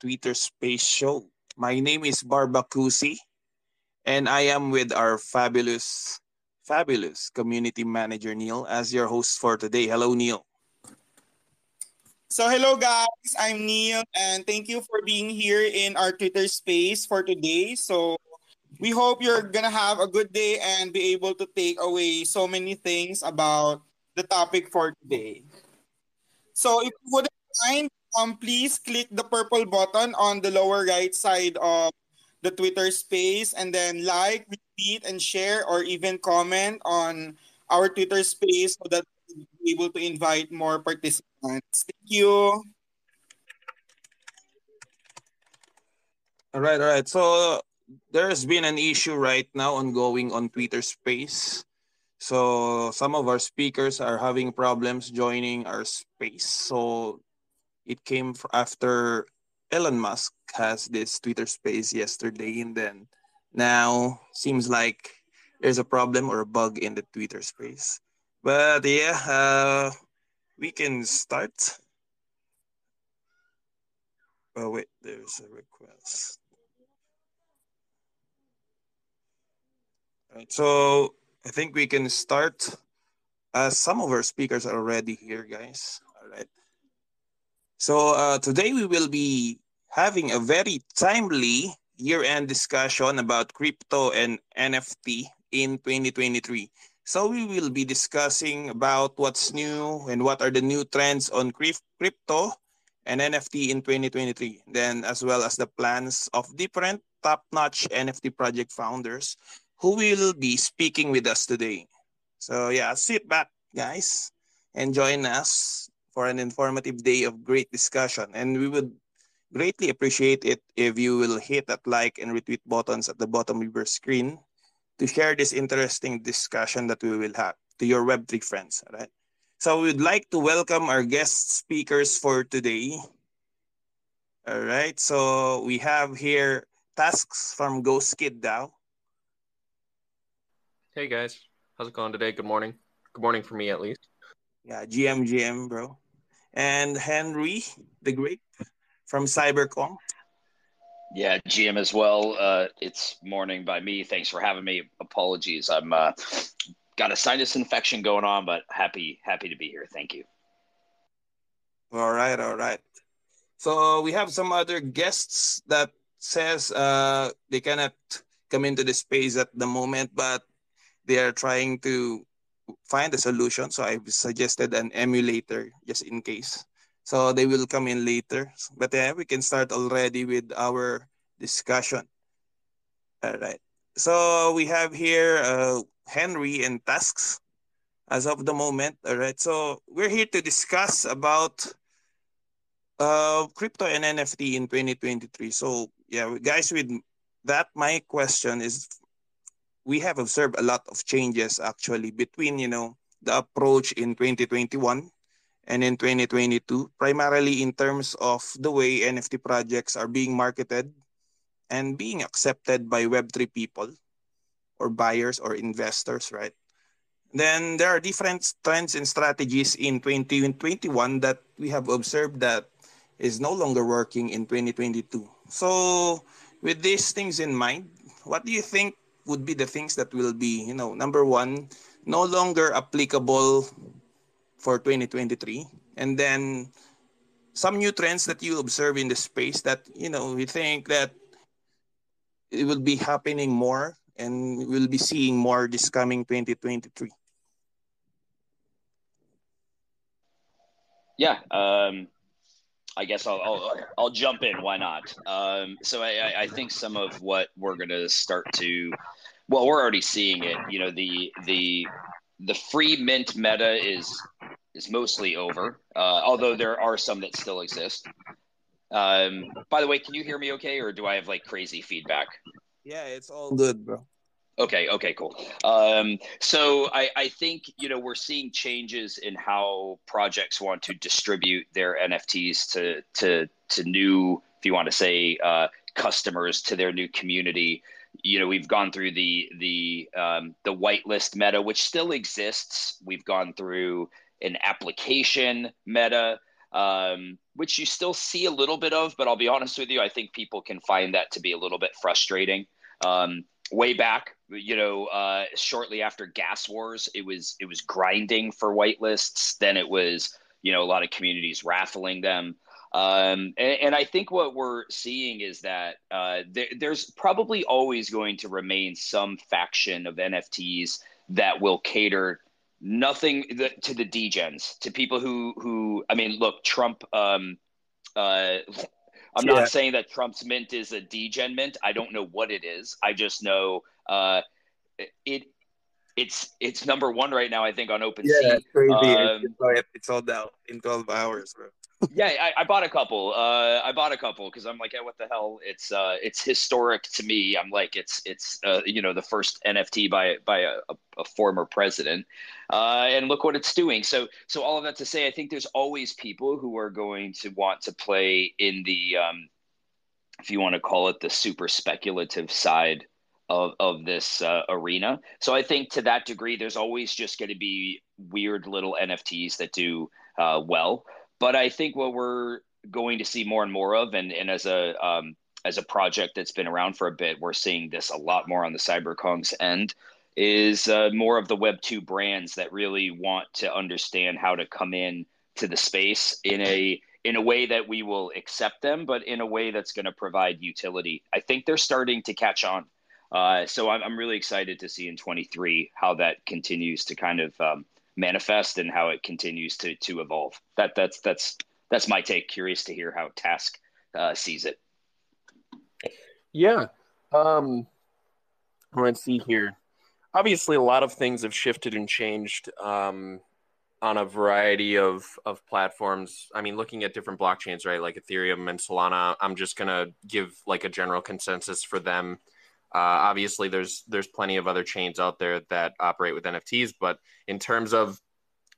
Twitter Space Show. My name is Barbacusi, and I am with our fabulous, fabulous community manager, Neil, as your host for today. Hello, Neil. So, hello, guys. I'm Neil, and thank you for being here in our Twitter space for today. So, we hope you're going to have a good day and be able to take away so many things about the topic for today. So, if you wouldn't mind, um, please click the purple button on the lower right side of the Twitter space and then like, retweet, and share or even comment on our Twitter space so that we'll be able to invite more participants. Thank you. All right, all right. So there's been an issue right now ongoing on Twitter space. So some of our speakers are having problems joining our space. So it came after Elon Musk has this Twitter space yesterday, and then now seems like there's a problem or a bug in the Twitter space. But yeah, uh, we can start. Oh wait, there's a request. All right, so I think we can start. Uh, some of our speakers are already here, guys. All right. So uh, today we will be having a very timely year-end discussion about crypto and NFT in 2023. So we will be discussing about what's new and what are the new trends on crypto and NFT in 2023. Then as well as the plans of different top-notch NFT project founders who will be speaking with us today. So yeah, sit back guys and join us for an informative day of great discussion. And we would greatly appreciate it if you will hit that like and retweet buttons at the bottom of your screen to share this interesting discussion that we will have to your Web3 friends. All right. So we'd like to welcome our guest speakers for today. All right. So we have here tasks from Ghost Kid DAO. Hey guys, how's it going today? Good morning. Good morning for me at least. Yeah, GM, GM, bro. And Henry the Great from CyberKongz. Yeah, GM as well. Uh, it's morning by me. Thanks for having me. Apologies, I'm uh, got a sinus infection going on, but happy happy to be here. Thank you. All right, all right. So we have some other guests that says uh, they cannot come into the space at the moment, but they are trying to find a solution. So I've suggested an emulator just in case. So they will come in later. But yeah, we can start already with our discussion. All right. So we have here uh, Henry and tasks as of the moment. All right. So we're here to discuss about uh, crypto and NFT in 2023. So yeah, guys, with that, my question is we have observed a lot of changes actually between you know the approach in 2021 and in 2022 primarily in terms of the way nft projects are being marketed and being accepted by web3 people or buyers or investors right? Then there are different trends and strategies in 2021 that we have observed that is no longer working in 2022 so with these things in mind what do you think would be the things that will be, you know, number one, no longer applicable for 2023. And then some new trends that you observe in the space that, you know, we think that it will be happening more and we'll be seeing more this coming 2023. Yeah, um, I guess I'll, I'll, I'll jump in. Why not? Um, so I, I think some of what we're going to start to, well, we're already seeing it. You know, the the the free mint meta is is mostly over. Uh, although there are some that still exist. Um, by the way, can you hear me okay, or do I have like crazy feedback? Yeah, it's all good, bro. Okay. Okay. Cool. Um, so I, I think you know we're seeing changes in how projects want to distribute their NFTs to to to new, if you want to say, uh, customers to their new community. You know, we've gone through the the um, the whitelist meta, which still exists. We've gone through an application meta, um, which you still see a little bit of, but I'll be honest with you, I think people can find that to be a little bit frustrating. Um, way back, you know, uh, shortly after Gas Wars, it was it was grinding for whitelists. Then it was you know a lot of communities raffling them. Um, and, and, I think what we're seeing is that uh, there, there's probably always going to remain some faction of NFTs that will cater nothing to the degens, to people who who I mean, look, Trump. Um, uh, I'm yeah. not saying that Trump's mint is a degen mint. I don't know what it is. I just know uh, it. It's it's number one right now. I think on OpenSea. Yeah, crazy. Um, it's sold out in 12 hours, bro yeah, I, I, bought a couple. Uh, I bought a couple because I'm like, hey, what the hell? It's uh, it's historic to me. I'm like, it's it's uh, you know the first NFT by by a, a former president, uh, and look what it's doing. So so all of that to say, I think there's always people who are going to want to play in the, um, if you want to call it the super speculative side of of this uh, arena. So I think to that degree, there's always just going to be weird little NFTs that do uh, well. But I think what we're going to see more and more of, and, and as a um, as a project that's been around for a bit, we're seeing this a lot more on the CyberKongz end, is uh, more of the Web two brands that really want to understand how to come in to the space in a in a way that we will accept them, but in a way that's going to provide utility. I think they're starting to catch on. Uh, so I'm, I'm really excited to see in 23 how that continues to kind of um, manifest and how it continues to to evolve. That that's that's that's my take. Curious to hear how Task uh, sees it. Yeah, um, let's see here. Obviously, a lot of things have shifted and changed um, on a variety of of platforms. I mean, looking at different blockchains, right, like Ethereum and Solana. I'm just gonna give like a general consensus for them uh, obviously, there's there's plenty of other chains out there that operate with NFTs, but in terms of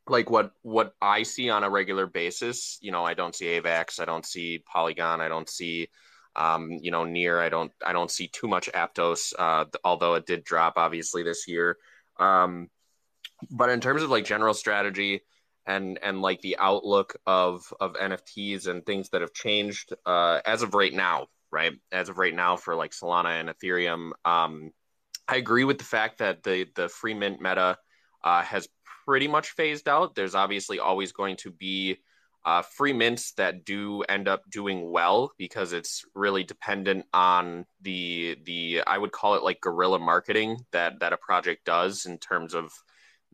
like what what I see on a regular basis, you know, I don't see AVAX, I don't see Polygon, I don't see um, you know NEAR, I don't I don't see too much Aptos, uh, although it did drop obviously this year. Um, but in terms of like general strategy and and like the outlook of of NFTs and things that have changed uh, as of right now, right? As of right now, for like Solana and Ethereum, um, I agree with the fact that the the free mint meta uh, has pretty much phased out. There's obviously always going to be uh, free mints that do end up doing well because it's really dependent on the the I would call it like guerrilla marketing that that a project does in terms of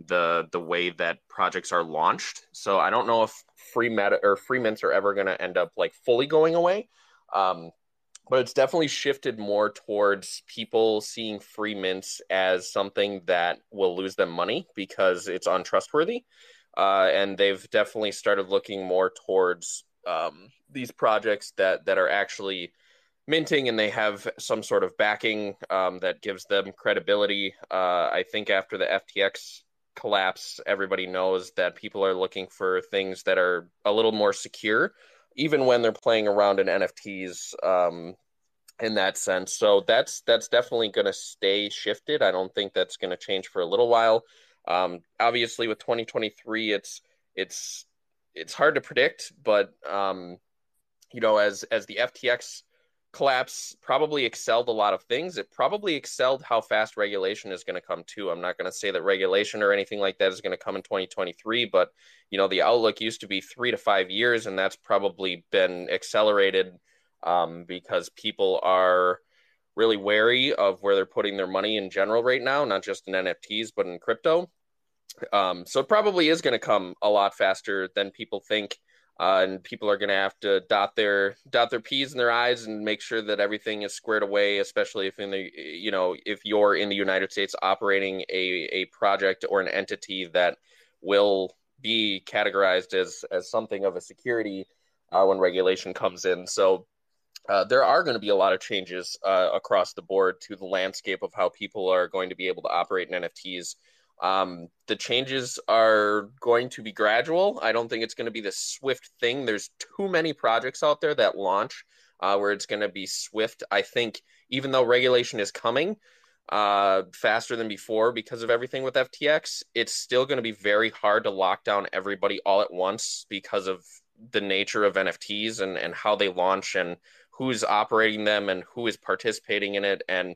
the the way that projects are launched. So I don't know if free meta or free mints are ever going to end up like fully going away. Um, but it's definitely shifted more towards people seeing free mints as something that will lose them money because it's untrustworthy. Uh, and they've definitely started looking more towards um, these projects that that are actually minting and they have some sort of backing um, that gives them credibility. Uh, I think after the FTX collapse, everybody knows that people are looking for things that are a little more secure even when they're playing around in NFTs um, in that sense. So that's that's definitely going to stay shifted. I don't think that's going to change for a little while. Um, obviously, with 2023, it's it's it's hard to predict, but um, you know, as as the FTX collapse probably excelled a lot of things. It probably excelled how fast regulation is going to come too. I'm not going to say that regulation or anything like that is going to come in 2023, but you know the outlook used to be three to five years, and that's probably been accelerated um, because people are really wary of where they're putting their money in general right now, not just in NFTs but in crypto. Um, so it probably is going to come a lot faster than people think uh, and people are going to have to dot their dot their p's in their i's and make sure that everything is squared away especially if in the you know if you're in the united states operating a, a project or an entity that will be categorized as as something of a security uh, when regulation comes in so uh, there are going to be a lot of changes uh, across the board to the landscape of how people are going to be able to operate in nfts um, the changes are going to be gradual. I don't think it's going to be the swift thing. There's too many projects out there that launch uh, where it's going to be swift. I think even though regulation is coming uh, faster than before because of everything with FTX, it's still going to be very hard to lock down everybody all at once because of the nature of NFTs and and how they launch and who's operating them and who is participating in it. And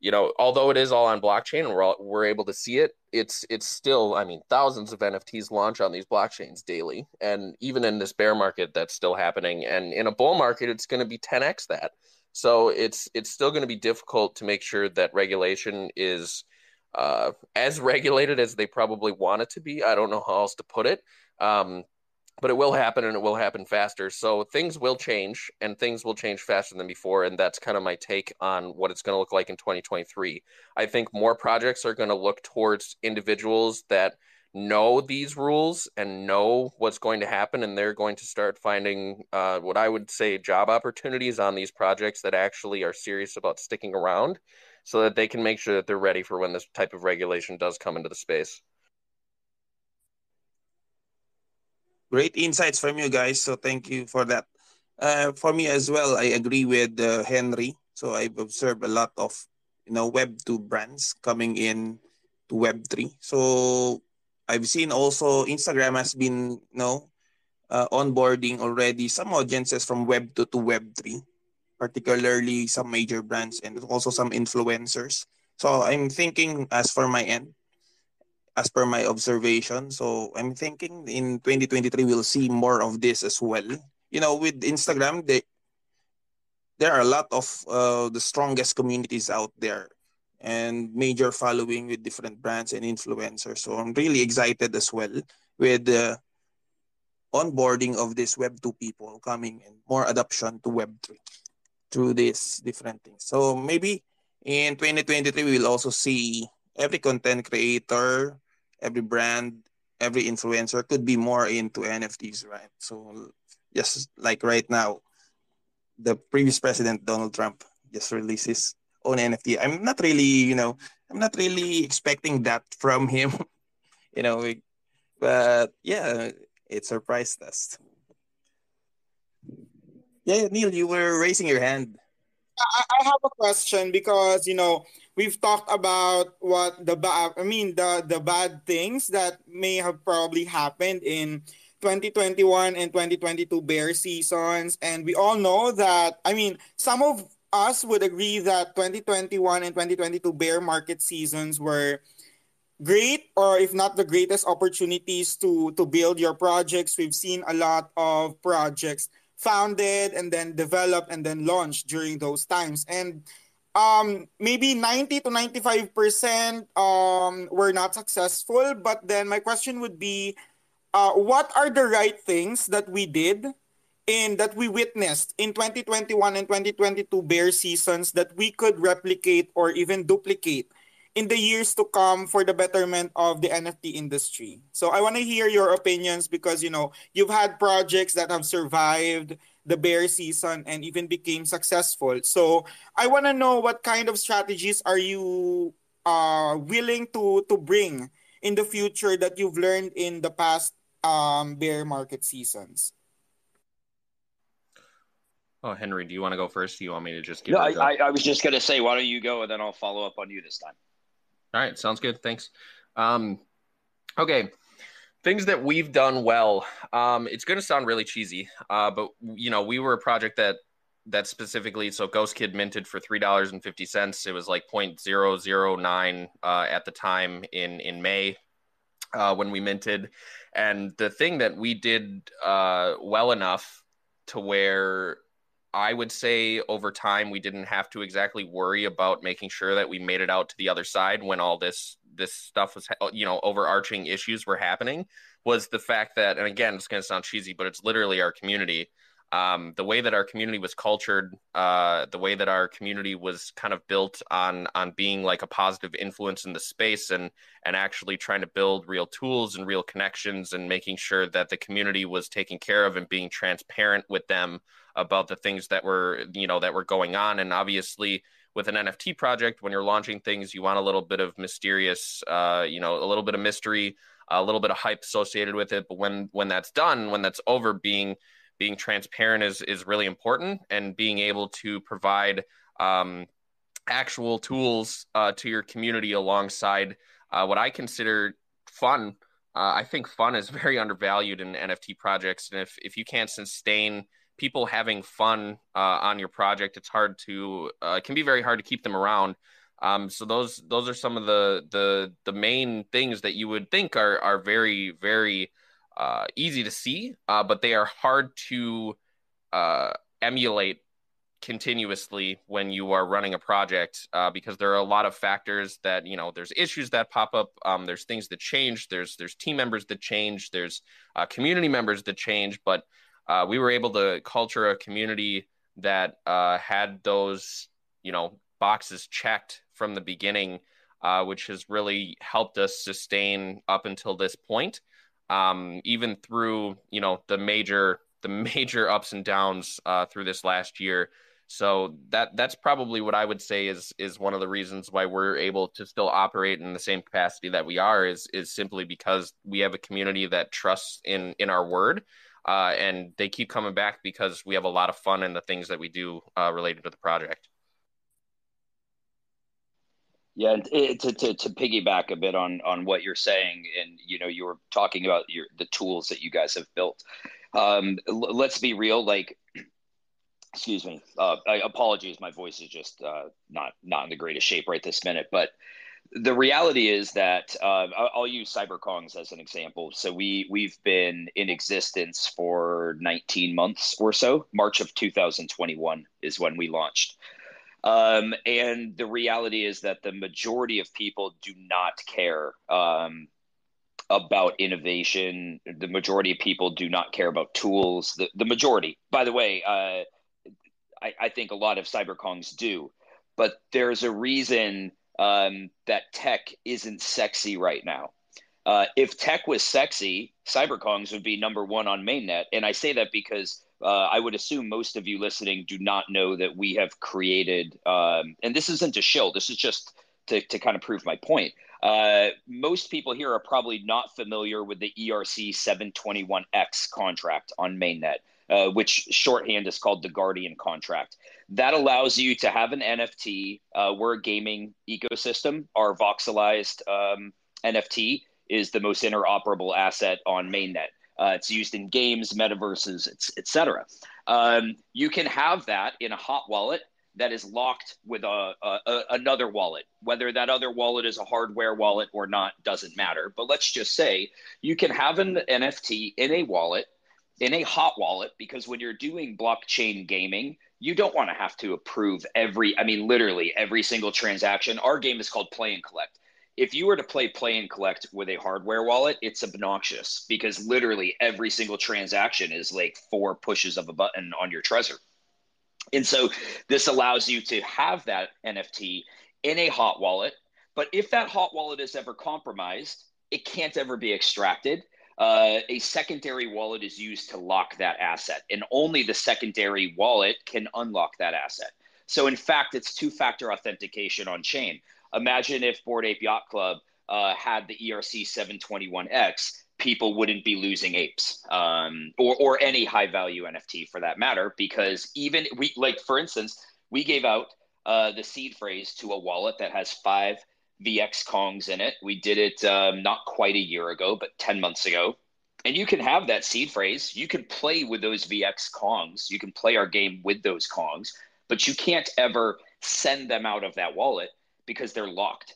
you know although it is all on blockchain and we're all, we're able to see it it's it's still i mean thousands of nfts launch on these blockchains daily. And even in this bear market that's still happening and in a bull market it's going to be 10x that. So it's it's still going to be difficult to make sure that regulation is uh, as regulated as they probably want it to be. I don't know how else to put it. Um, but it will happen and it will happen faster. So things will change and things will change faster than before. And that's kind of my take on what it's going to look like in 2023. I think more projects are going to look towards individuals that know these rules and know what's going to happen. And they're going to start finding uh, what I would say job opportunities on these projects that actually are serious about sticking around so that they can make sure that they're ready for when this type of regulation does come into the space. Great insights from you guys. So thank you for that. Uh, for me as well, I agree with uh, Henry. So I've observed a lot of you know Web two brands coming in to Web three. So I've seen also Instagram has been you know uh, onboarding already some audiences from Web two to Web three, particularly some major brands and also some influencers. So I'm thinking as for my end, as per my observation. So I'm thinking in 2023 we'll see more of this as well. You know, with Instagram, they there are a lot of uh, the strongest communities out there and major following with different brands and influencers. So I'm really excited as well with the onboarding of this Web 2 people coming and more adoption to Web 3 through these different things. So maybe in 2023 we will also see every content creator every brand, every influencer could be more into NFTs, right? So just like right now, the previous president Donald Trump just released his own NFT. I'm not really, you know, I'm not really expecting that from him, you know, but yeah, it surprised us. Yeah, Neil, you were raising your hand. I, I have a question because you know we've talked about what the bad I mean the the bad things that may have probably happened in 2021 and 2022 bear seasons and we all know that I mean some of us would agree that 2021 and 2022 bear market seasons were great or if not the greatest opportunities to to build your projects we've seen a lot of projects founded and then developed and then launched during those times. And um, maybe 90 to 95% um, were not successful. But then my question would be uh, what are the right things that we did in that we witnessed in 2021 and 2022 bear seasons that we could replicate or even duplicate in the years to come for the betterment of the NFT industry. So I want to hear your opinions because you know you've had projects that have survived the bear season and even became successful. So I want to know what kind of strategies are you uh, willing to to bring in the future that you've learned in the past um, bear market seasons. Oh, Henry, do you want to go first? Do you want me to just give? No, I, I, was just going to say, why don't you go, and then I'll follow up on you this time. All right, sounds good. Thanks. Um, okay, things that we've done well. Um, it's going to sound really cheesy, uh, but you know, we were a project that that specifically. So Ghost Kid minted for three dollars and fifty cents. It was like point zero zero nine uh, at the time in in May uh, when we minted, and the thing that we did uh, well enough to where I would say over time we didn't have to exactly worry about making sure that we made it out to the other side when all this this stuff was you know overarching issues were happening was the fact that and again it's going to sound cheesy but it's literally our community. Um, the way that our community was cultured uh, the way that our community was kind of built on on being like a positive influence in the space and and actually trying to build real tools and real connections and making sure that the community was taken care of and being transparent with them about the things that were you know that were going on. And obviously with an nft project when you're launching things you want a little bit of mysterious uh, you know a little bit of mystery a little bit of hype associated with it. But when when that's done when that's over being being transparent is is really important and being able to provide um, actual tools uh, to your community alongside uh, what i consider fun. Uh, I think fun is very undervalued in NFT projects, and if if you can't sustain people having fun uh, on your project, it's hard to uh, it can be very hard to keep them around. Um, so those those are some of the the the main things that you would think are are very very uh, easy to see, uh, but they are hard to uh, emulate continuously when you are running a project uh, because there are a lot of factors that you know there's issues that pop up um, there's things that change there's there's team members that change there's uh, community members that change but uh, we were able to culture a community that uh, had those you know boxes checked from the beginning uh, which has really helped us sustain up until this point. Um, even through you know the major the major ups and downs uh, through this last year. So that that's probably what I would say is is one of the reasons why we're able to still operate in the same capacity that we are is is simply because we have a community that trusts in in our word, uh, and they keep coming back because we have a lot of fun in the things that we do uh, related to the project. Yeah, to, to to piggyback a bit on on what you're saying, and you know, you were talking about your the tools that you guys have built. Um, l- let's be real, like excuse me uh, I, apologies my voice is just uh, not not in the greatest shape right this minute but the reality is that uh, I'll use CyberKongz as an example. So we we've been in existence for 19 months or so. March of 2021 is when we launched, um, and the reality is that the majority of people do not care um, about innovation. The majority of people do not care about tools. The the majority, by the way, uh, I, I think a lot of CyberKongz do, but there's a reason um, that tech isn't sexy right now. Uh, if tech was sexy, CyberKongz would be number one on mainnet. And I say that because uh, I would assume most of you listening do not know that we have created, um, and this isn't a shill, this is just to, to kind of prove my point. Uh, most people here are probably not familiar with the ERC 721X contract on mainnet uh, which shorthand is called the Guardian contract. That allows you to have an NFT. Uh, we're a gaming ecosystem. Our voxelized um, NFT is the most interoperable asset on mainnet. Uh, it's used in games, metaverses, etc. Um, you can have that in a hot wallet that is locked with a, a, a, another wallet. Whether that other wallet is a hardware wallet or not doesn't matter. But let's just say you can have an NFT in a wallet in a hot wallet because when you're doing blockchain gaming, you don't want to have to approve every, I mean, literally every single transaction. Our game is called Play and Collect. If you were to play Play and Collect with a hardware wallet, it's obnoxious because literally every single transaction is like four pushes of a button on your Trezor. And so this allows you to have that NFT in a hot wallet. But if that hot wallet is ever compromised, it can't ever be extracted uh, a secondary wallet is used to lock that asset, and only the secondary wallet can unlock that asset. So, in fact, it's two factor authentication on chain. Imagine if Bored Ape Yacht Club uh, had the ERC 721X, people wouldn't be losing apes um, or, or any high value NFT for that matter, because even we, like, for instance, we gave out uh, the seed phrase to a wallet that has five VX Kongs in it. We did it um, not quite a year ago, but 10 months ago. And you can have that seed phrase. You can play with those VX Kongs. You can play our game with those Kongs, but you can't ever send them out of that wallet because they're locked.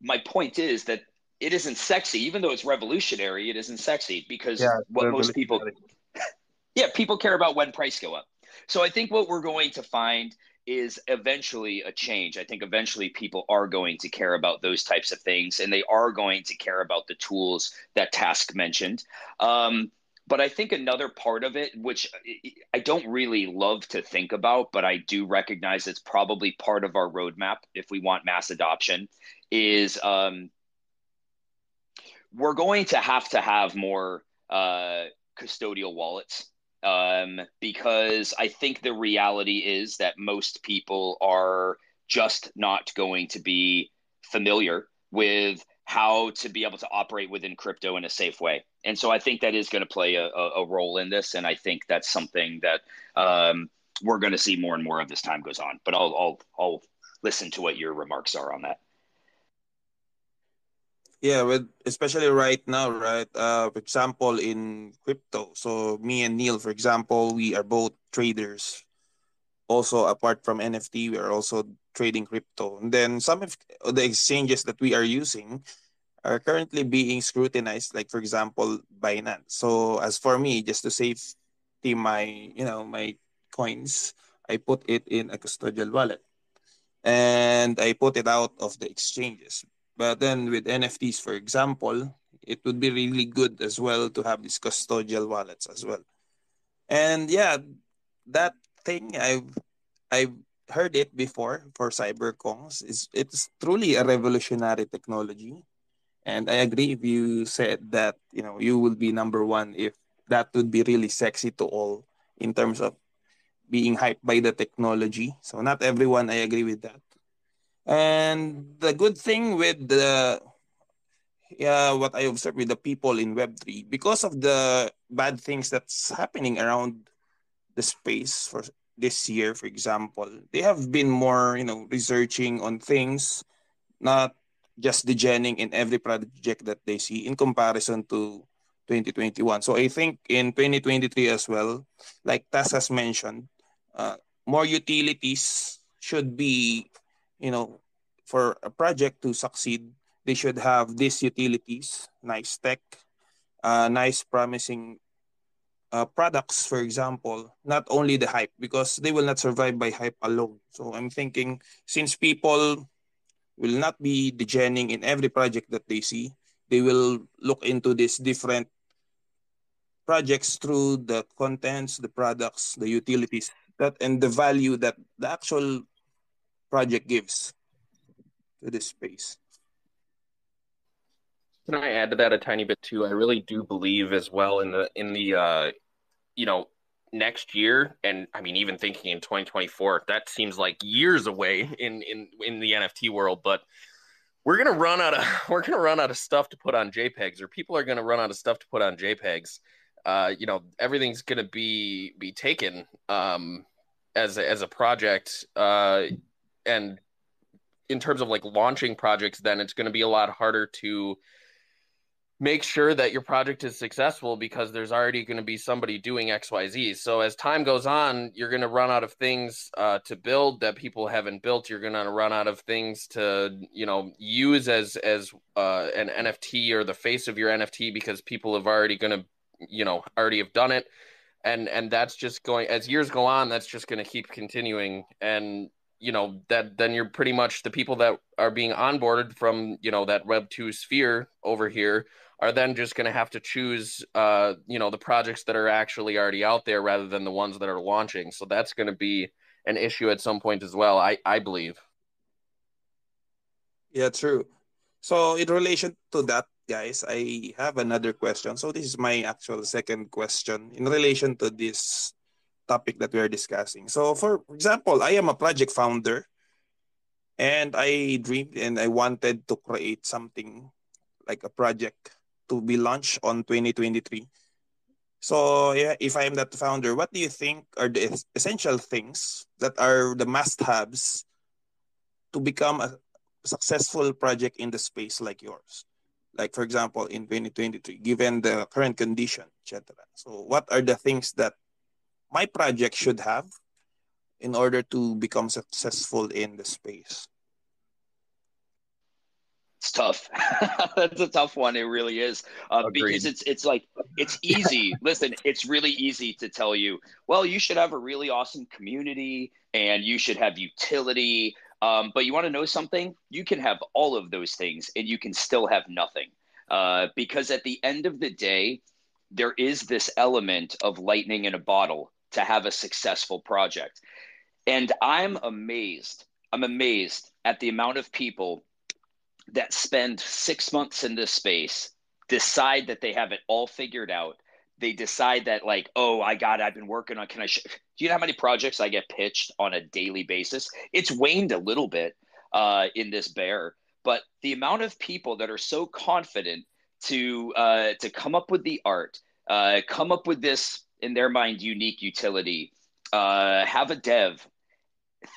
My point is that it isn't sexy, even though it's revolutionary, it isn't sexy because yeah, what most people, yeah, people care about when price go up. So I think what we're going to find is eventually a change. I think eventually people are going to care about those types of things and they are going to care about the tools that Task mentioned. Um, but I think another part of it, which I don't really love to think about, but I do recognize it's probably part of our roadmap if we want mass adoption, is um, we're going to have to have more uh, custodial wallets um, because I think the reality is that most people are just not going to be familiar with how to be able to operate within crypto in a safe way. And so I think that is going to play a, a, role in this. And I think that's something that um, we're going to see more and more of as time goes on. But I'll, I'll, I'll listen to what your remarks are on that. Yeah, with especially right now, right? Uh, for example, in crypto. So me and Neil, for example, we are both traders. Also, apart from NFT, we are also trading crypto. And then some of the exchanges that we are using are currently being scrutinized. Like for example, Binance. So as for me, just to save my you know my coins, I put it in a custodial wallet, and I put it out of the exchanges but then with NFTs, for example, it would be really good as well to have these custodial wallets as well. And yeah, that thing I've I've heard it before for CyberKongz is it's truly a revolutionary technology. And I agree if you said that, you know, you will be number one if that would be really sexy to all in terms of being hyped by the technology. So not everyone I agree with that. And the good thing with the yeah, what I observe with the people in Web3, because of the bad things that's happening around the space for this year, for example, they have been more, you know, researching on things, not just degening in every project that they see in comparison to 2021. So I think in 2023 as well, like Task has mentioned, uh, more utilities should be you know, for a project to succeed, they should have these utilities, nice tech, uh, nice promising uh, products, for example, not only the hype, because they will not survive by hype alone. So I'm thinking since people will not be degening in every project that they see, they will look into these different projects through the contents, the products, the utilities, that and the value that the actual project gives to this space. Can I add to that a tiny bit too? I really do believe as well in the in the uh, you know next year, and I mean even thinking in 2024, that seems like years away in in in the NFT world, but we're gonna run out of we're gonna run out of stuff to put on JPEGs, or people are gonna run out of stuff to put on JPEGs. Uh, you know, everything's gonna be be taken um, as as a project. Uh, and in terms of like launching projects then it's going to be a lot harder to make sure that your project is successful because there's already going to be somebody doing xyz so as time goes on you're going to run out of things uh, to build that people haven't built. You're going to run out of things to you know use as as uh, an nft or the face of your nft because people have already going to you know already have done it. And and that's just going as years go on that's just going to keep continuing. And you know that then you're pretty much the people that are being onboarded from you know that web 2 sphere over here are then just going to have to choose uh you know the projects that are actually already out there rather than the ones that are launching. So that's going to be an issue at some point as well i i believe. Yeah true. So in relation to that guys i have another question. So this is my actual second question. In relation to this topic that we are discussing. So, for example, I am a project founder and I dreamed and I wanted to create something like a project to be launched on 2023. So, yeah, if I am that founder, what do you think are the essential things that are the must haves to become a successful project in the space like yours? Like, for example, in 2023, given the current condition, etc. So, what are the things that my project should have in order to become successful in the space? It's tough. That's a tough one. It really is uh, because it's it's like it's easy. Listen, it's really easy to tell you. Well, you should have a really awesome community and you should have utility. Um, but you want to know something? You can have all of those things and you can still have nothing. Uh, because at the end of the day, there is this element of lightning in a bottle to have a successful project. And I'm amazed. I'm amazed at the amount of people that spend six months in this space, decide that they have it all figured out. They decide that, like, oh, I got it. I've been working on, can I? Sh-? Do you know how many projects I get pitched on a daily basis? It's waned a little bit uh, in this bear, but the amount of people that are so confident to uh, to come up with the art, uh, come up with this in their mind unique utility uh, have a dev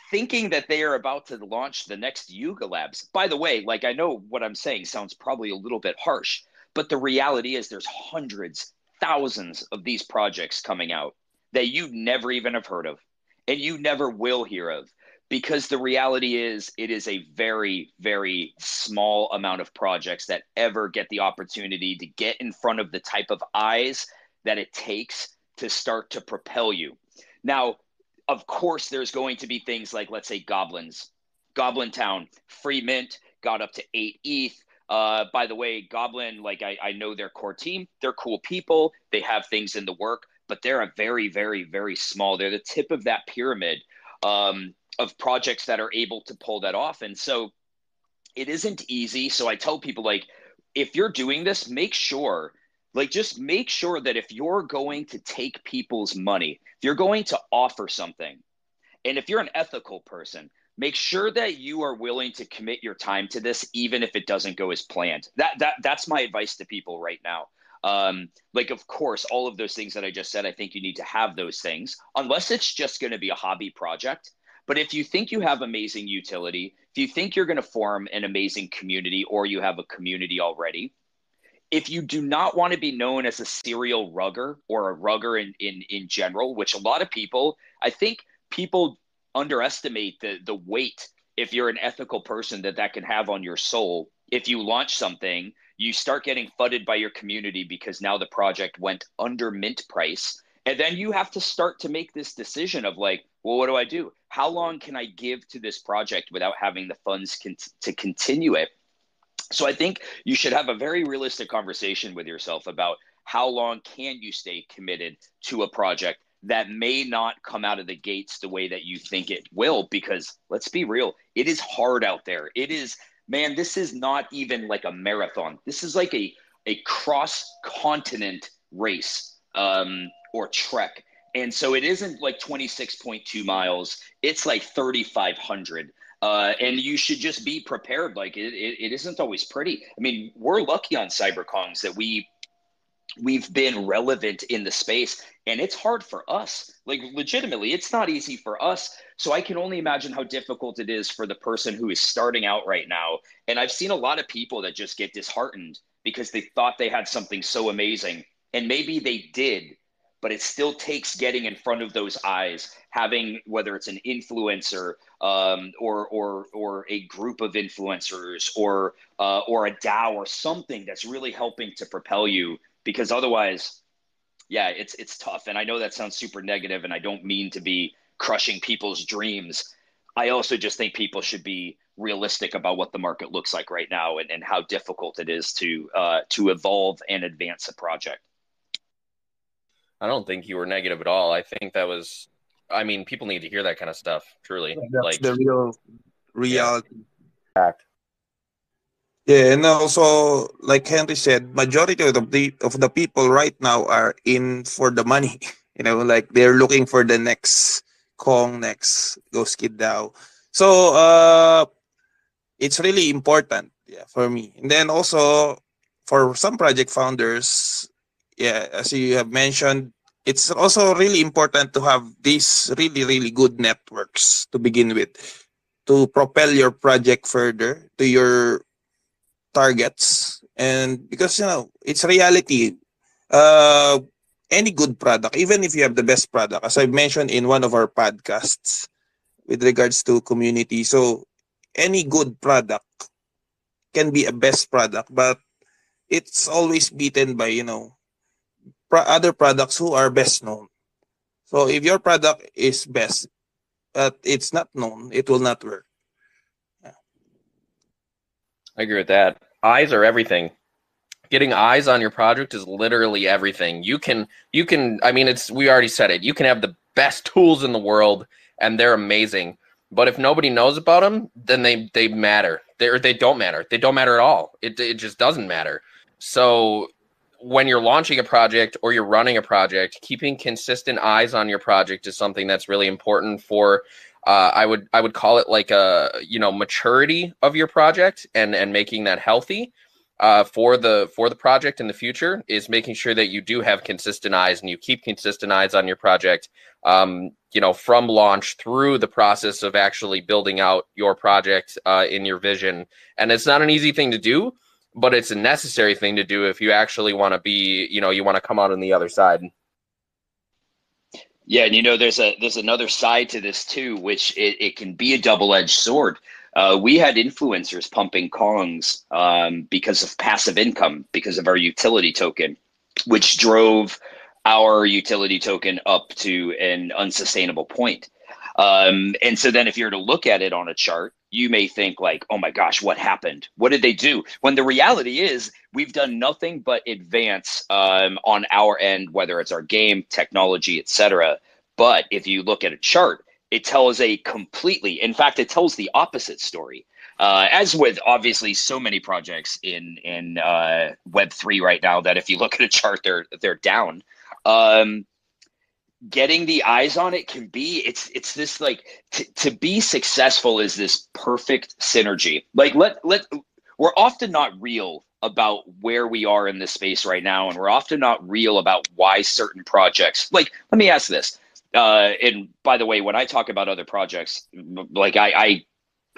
thinking that they are about to launch the next Yuga Labs. By the way, like I know what I'm saying sounds probably a little bit harsh, but the reality is there's hundreds, thousands of these projects coming out that you never even have heard of and you never will hear of because the reality is it is a very very small amount of projects that ever get the opportunity to get in front of the type of eyes that it takes to start to propel you. Now of course there's going to be things like let's say goblins. Goblin town free mint got up to 8 eth. Uh, by the way goblin like I, I know their core team. They're cool people. They have things in the work but they're a very very very small they're the tip of that pyramid um, of projects that are able to pull that off. And so it isn't easy. So i tell people like if you're doing this make sure like just make sure that if you're going to take people's money if you're going to offer something and if you're an ethical person make sure that you are willing to commit your time to this even if it doesn't go as planned. That that that's my advice to people right now. Um, like of course all of those things that i just said i think you need to have those things unless it's just going to be a hobby project. But if you think you have amazing utility if you think you're going to form an amazing community or you have a community already if you do not want to be known as a serial rugger or a rugger in, in, in general, which a lot of people, I think people underestimate the, the weight, if you're an ethical person, that that can have on your soul. If you launch something, you start getting fudded by your community because now the project went under mint price. And then you have to start to make this decision of like, well, what do I do? How long can I give to this project without having the funds con- to continue it? So I think you should have a very realistic conversation with yourself about how long can you stay committed to a project that may not come out of the gates the way that you think it will? Because let's be real it is hard out there. It is man this is not even like a marathon. This is like a a cross continent race um, or trek. And so it isn't like 26.2 miles. It's like 3500 uh, and you should just be prepared. Like it, it, it isn't always pretty. I mean, we're lucky on CyberKongz that we we've been relevant in the space and it's hard for us like legitimately it's not easy for us so i can only imagine how difficult it is for the person who is starting out right now and i've seen a lot of people that just get disheartened because they thought they had something so amazing and maybe they did but it still takes getting in front of those eyes, having whether it's an influencer um, or or or a group of influencers or uh, or a DAO or something that's really helping to propel you. Because otherwise, yeah, it's it's tough. And I know that sounds super negative, and I don't mean to be crushing people's dreams. I also just think people should be realistic about what the market looks like right now and, and how difficult it is to uh, to evolve and advance a project. I don't think you were negative at all. I think that was, I mean, people need to hear that kind of stuff. Truly, That's like the real reality. fact. Yeah, and also like Henry said, majority of the of the people right now are in for the money. You know, like they're looking for the next Kong, next Ghost Kid DAO. So uh, it's really important, yeah, for me. And then also for some project founders, yeah, as you have mentioned, it's also really important to have these really, really good networks to begin with to propel your project further to your targets. And because, you know, it's reality. Uh, any good product, even if you have the best product, as I mentioned in one of our podcasts with regards to community. So, any good product can be a best product, but it's always beaten by, you know, pro- other products who are best known. So if your product is best, but it's not known, it will not work. I agree with that. Eyes are everything. Getting eyes on your project is literally everything. You can, you can. I mean, it's we already said it. You can have the best tools in the world, and they're amazing. But if nobody knows about them, then they they matter. They they don't matter. They don't matter at all. It it just doesn't matter. So when you're launching a project or you're running a project, keeping consistent eyes on your project is something that's really important for uh, I would I would call it like a you know maturity of your project and and making that healthy. uh, for the for the project in the future is making sure that you do have consistent eyes and you keep consistent eyes on your project. Um, you know, from launch through the process of actually building out your project uh, in your vision, and it's not an easy thing to do, but it's a necessary thing to do if you actually want to be, you know, you want to come out on the other side. Yeah, and you know, there's a there's another side to this too, which it, it can be a double edged sword. Uh, we had influencers pumping Kongs um, because of passive income, because of our utility token, which drove our utility token up to an unsustainable point. Um, and so then if you're to look at it on a chart, you may think like, oh my gosh, what happened? What did they do? When the reality is we've done nothing but advance um, on our end, whether it's our game, technology, etc. But if you look at a chart, it tells a completely, in fact, it tells the opposite story. Uh, as with obviously so many projects in in uh, Web three right now, that if you look at a chart, they're they're down. Um, getting the eyes on it can be it's it's this like t- to be successful is this perfect synergy. Like let let we're often not real about where we are in this space right now, and we're often not real about why certain projects. Like let me ask this uh, and by the way, when I talk about other projects, like I, I,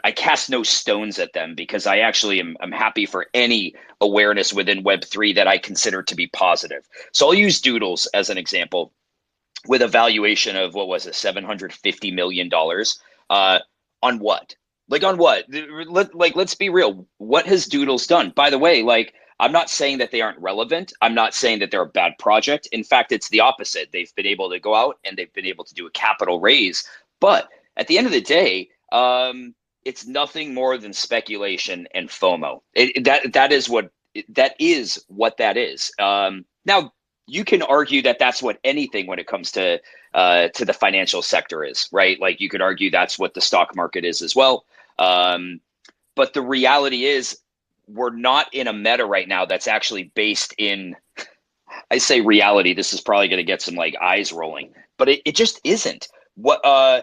I cast no stones at them because I actually am I'm happy for any awareness within Web three that I consider to be positive. So I'll use Doodles as an example, with a valuation of what was it, seven hundred fifty million dollars. Uh, on what? Like on what? Let, like let's be real. What has Doodles done? By the way, like I'm not saying that they aren't relevant. I'm not saying that they're a bad project. In fact, it's the opposite. They've been able to go out and they've been able to do a capital raise. But at the end of the day, um, it's nothing more than speculation and FOMO. It, that that is what that is what that is. Um, now you can argue that that's what anything when it comes to uh, to the financial sector is, right? Like you could argue that's what the stock market is as well. Um, but the reality is we're not in a meta right now that's actually based in I say reality. This is probably going to get some like eyes rolling, but it, it just isn't. What uh,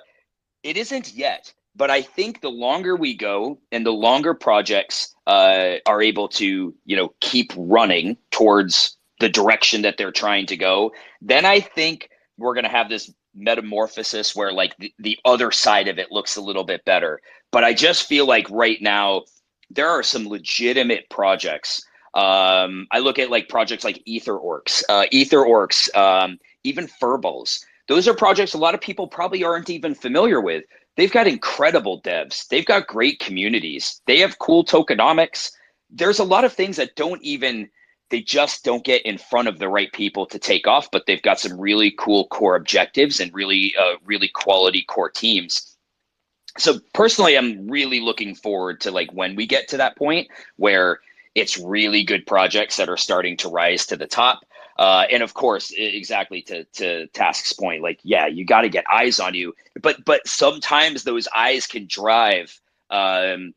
it isn't yet. But I think the longer we go and the longer projects uh, are able to, you know, keep running towards the direction that they're trying to go, then I think we're going to have this metamorphosis where like the, the other side of it looks a little bit better. But I just feel like right now there are some legitimate projects. Um, I look at like projects like Ether Orcs, uh, Ether Orcs, um, even Furballs. Those are projects a lot of people probably aren't even familiar with. They've got incredible devs. They've got great communities. They have cool tokenomics. There's a lot of things that don't even they just don't get in front of the right people to take off. But they've got some really cool core objectives and really uh, really quality core teams so personally i'm really looking forward to like when we get to that point where it's really good projects that are starting to rise to the top uh, and of course exactly to to task's point like yeah you got to get eyes on you but but sometimes those eyes can drive um,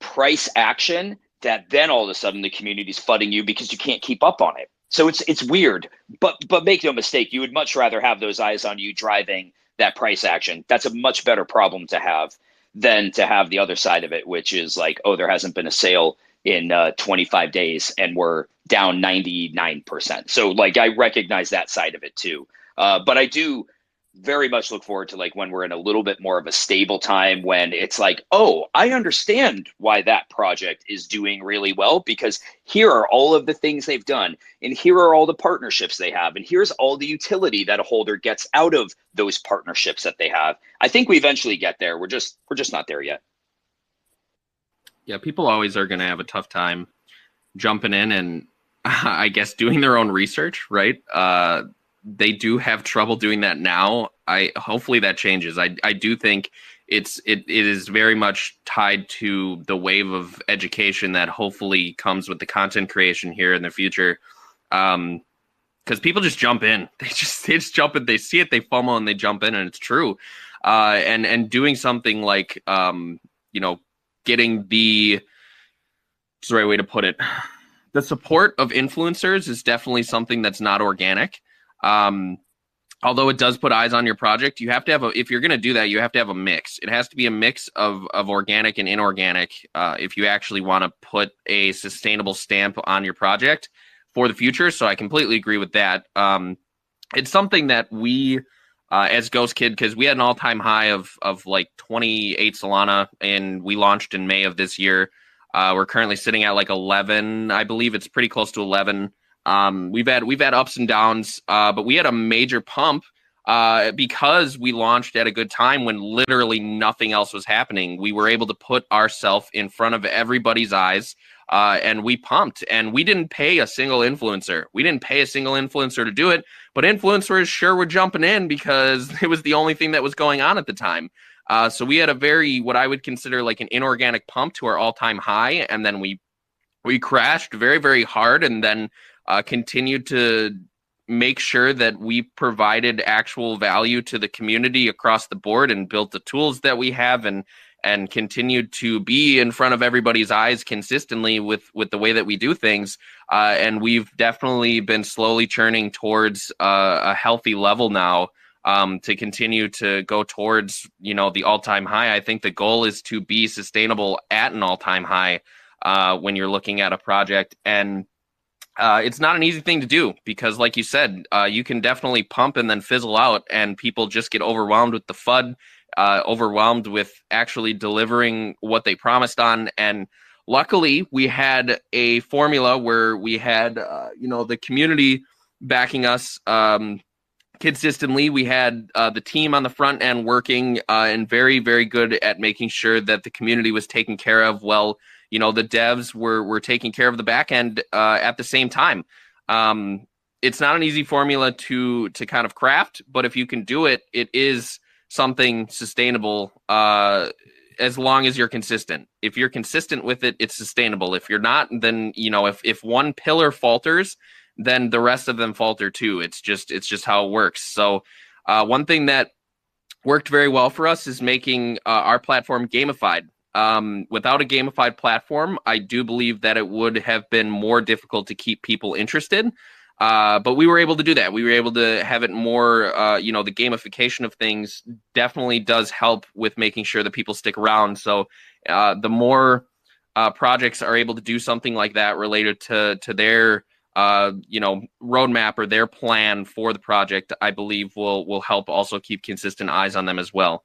price action that then all of a sudden the community's flooding you because you can't keep up on it so it's it's weird but but make no mistake you would much rather have those eyes on you driving that price action. That's a much better problem to have than to have the other side of it, which is like, oh, there hasn't been a sale in uh, 25 days and we're down 99%. So, like, I recognize that side of it too. Uh, but I do very much look forward to like when we're in a little bit more of a stable time when it's like, oh, I understand why that project is doing really well because here are all of the things they've done, and here are all the partnerships they have, and here's all the utility that a holder gets out of those partnerships that they have. I think we eventually get there. We're just we're just not there yet. Yeah, people always are going to have a tough time jumping in and I guess doing their own research, right? Uh, they do have trouble doing that now. I hopefully that changes. I I do think it's it, it is very much tied to the wave of education that hopefully comes with the content creation here in the future. Um, because people just jump in. They just they just jump in. They see it, they FOMO, and they jump in, and it's true. Uh, and and doing something like um, you know, getting the what's the right way to put it? The support of influencers is definitely something that's not organic. Um, although it does put eyes on your project, you have to have a if you're going to do that, you have to have a mix. It has to be a mix of of organic and inorganic uh, if you actually want to put a sustainable stamp on your project for the future. So I completely agree with that. Um, it's something that we uh, as Ghost Kid because we had an all time high of of like 28 Solana, and we launched in May of this year. Uh, we're currently sitting at like 11, I believe it's pretty close to 11. Um, we've had we've had ups and downs, uh, but we had a major pump uh, because we launched at a good time when literally nothing else was happening. We were able to put ourselves in front of everybody's eyes, uh, and we pumped. And we didn't pay a single influencer. We didn't pay a single influencer to do it, but influencers sure were jumping in because it was the only thing that was going on at the time. Uh, so we had a very what I would consider like an inorganic pump to our all-time high, and then we we crashed very very hard, and then uh, continued to make sure that we provided actual value to the community across the board and built the tools that we have and and continued to be in front of everybody's eyes consistently with with the way that we do things. Uh, and we've definitely been slowly churning towards uh, a healthy level now um, to continue to go towards you know the all-time high. I think the goal is to be sustainable at an all-time high uh, when you're looking at a project. And uh, it's not an easy thing to do because, like you said, uh, you can definitely pump and then fizzle out, and people just get overwhelmed with the FUD, uh, overwhelmed with actually delivering what they promised on. And luckily, we had a formula where we had, uh, you know, the community backing us um, consistently. We had uh, the team on the front end working uh, and very, very good at making sure that the community was taken care of well you know the devs were were taking care of the back end uh, at the same time. Um, it's not an easy formula to to kind of craft, but if you can do it, it is something sustainable. Uh, as long as you're consistent. If you're consistent with it, it's sustainable. If you're not, then you know if if one pillar falters, then the rest of them falter too. It's just it's just how it works. So uh, one thing that worked very well for us is making uh, our platform gamified. Um, without a gamified platform, I do believe that it would have been more difficult to keep people interested. Uh, but we were able to do that. We were able to have it more, uh, you know, the gamification of things definitely does help with making sure that people stick around. So uh, the more uh, projects are able to do something like that related to to their, uh, you know, roadmap or their plan for the project, I believe will will help also keep consistent eyes on them as well.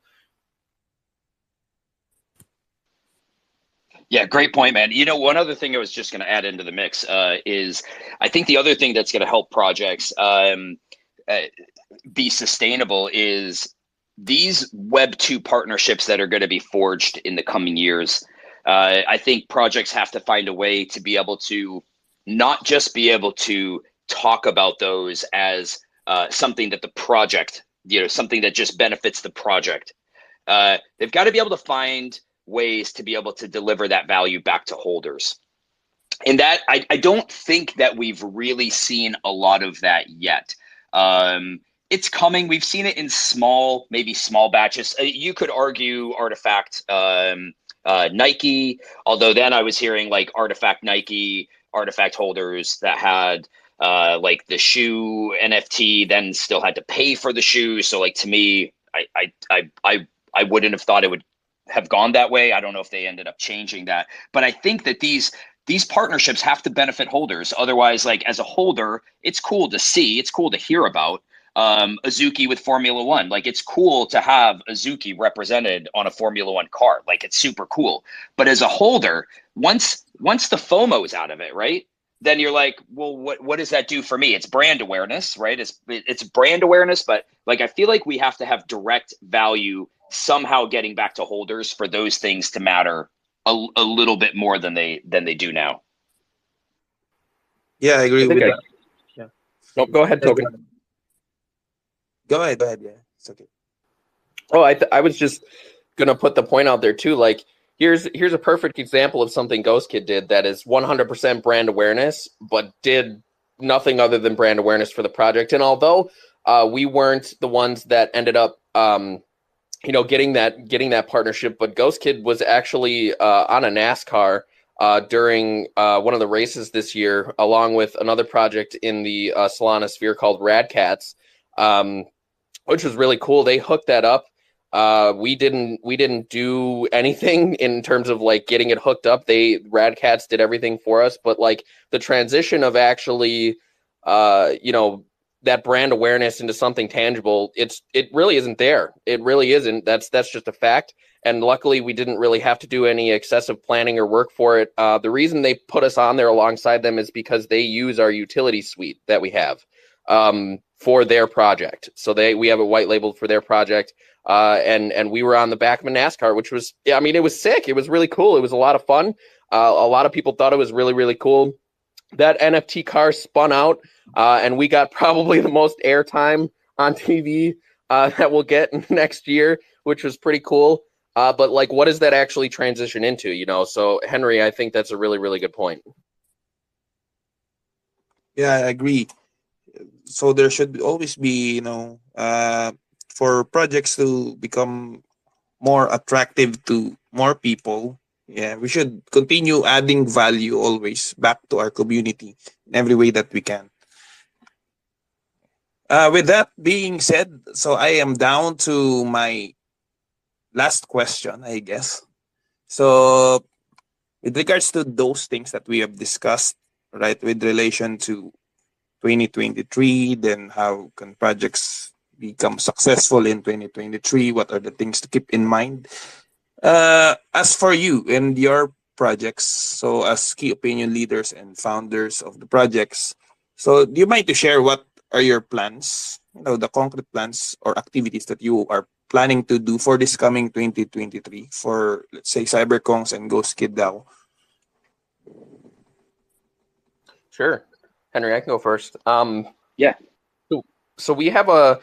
Yeah, great point, man. You know, one other thing I was just going to add into the mix uh, is I think the other thing that's going to help projects um, uh, be sustainable is these Web 2 partnerships that are going to be forged in the coming years. Uh, I think projects have to find a way to be able to not just be able to talk about those as uh, something that the project, you know, something that just benefits the project. Uh, they've got to be able to find ways to be able to deliver that value back to holders. And that I, I don't think that we've really seen a lot of that yet. Um, it's coming. We've seen it in small, maybe small batches. Uh, you could argue RTFKT, um, uh, Nike, although then I was hearing like RTFKT Nike, RTFKT holders that had uh, like the shoe NFT, then still had to pay for the shoe. So like to me, I I I I, I wouldn't have thought it would have gone that way. I don't know if they ended up changing that, but I think that these these partnerships have to benefit holders. Otherwise, like as a holder, it's cool to see, it's cool to hear about um, Azuki with Formula One. Like it's cool to have Azuki represented on a Formula One car. Like it's super cool. But as a holder, once once the FOMO is out of it, right? Then you're like, well, what what does that do for me? It's brand awareness, right? It's it's brand awareness, but like I feel like we have to have direct value somehow getting back to holders for those things to matter a, a little bit more than they than they do now. Yeah, I agree I with I, that. Yeah. No, go ahead, Token. Go ahead, go ahead. Yeah, it's okay. Oh, I th- I was just gonna put the point out there too. Like, here's here's a perfect example of something Ghost Kid did that is 100% brand awareness, but did nothing other than brand awareness for the project. And although uh, we weren't the ones that ended up um, you know, getting that getting that partnership. But Ghost Kid was actually uh, on a NASCAR uh, during uh, one of the races this year, along with another project in the uh, Solana sphere called Rad Cats. Um, which was really cool. They hooked that up. Uh, we didn't we didn't do anything in terms of like getting it hooked up. They Radcats did everything for us, but like the transition of actually, uh, you know, that brand awareness into something tangible, it's it really isn't there. It really isn't. That's that's just a fact. And luckily, we didn't really have to do any excessive planning or work for it. Uh, the reason they put us on there alongside them is because they use our utility suite that we have um, for their project. So they we have a white labeled for their project. Uh, and and we were on the back of a NASCAR, which was I mean it was sick. It was really cool. It was a lot of fun. Uh, a lot of people thought it was really really cool. That NFT car spun out, uh, and we got probably the most airtime on TV uh, that we'll get next year, which was pretty cool. Uh, but like, what does that actually transition into? You know, so Henry, I think that's a really really good point. Yeah, I agree. So there should always be, you know, uh, for projects to become more attractive to more people. Yeah, we should continue adding value always back to our community in every way that we can. Uh, with that being said, so I am down to my last question, I guess. So, with regards to those things that we have discussed, right, with relation to 2023, then how can projects become successful in 2023? What are the things to keep in mind? Uh, as for you and your projects, so as key opinion leaders and founders of the projects, so do you mind to share what are your plans, you know, the concrete plans or activities that you are planning to do for this coming 2023 for let's say CyberKongz and ghost kid dao? Sure. Henry i can go first. Um yeah. so, so we have a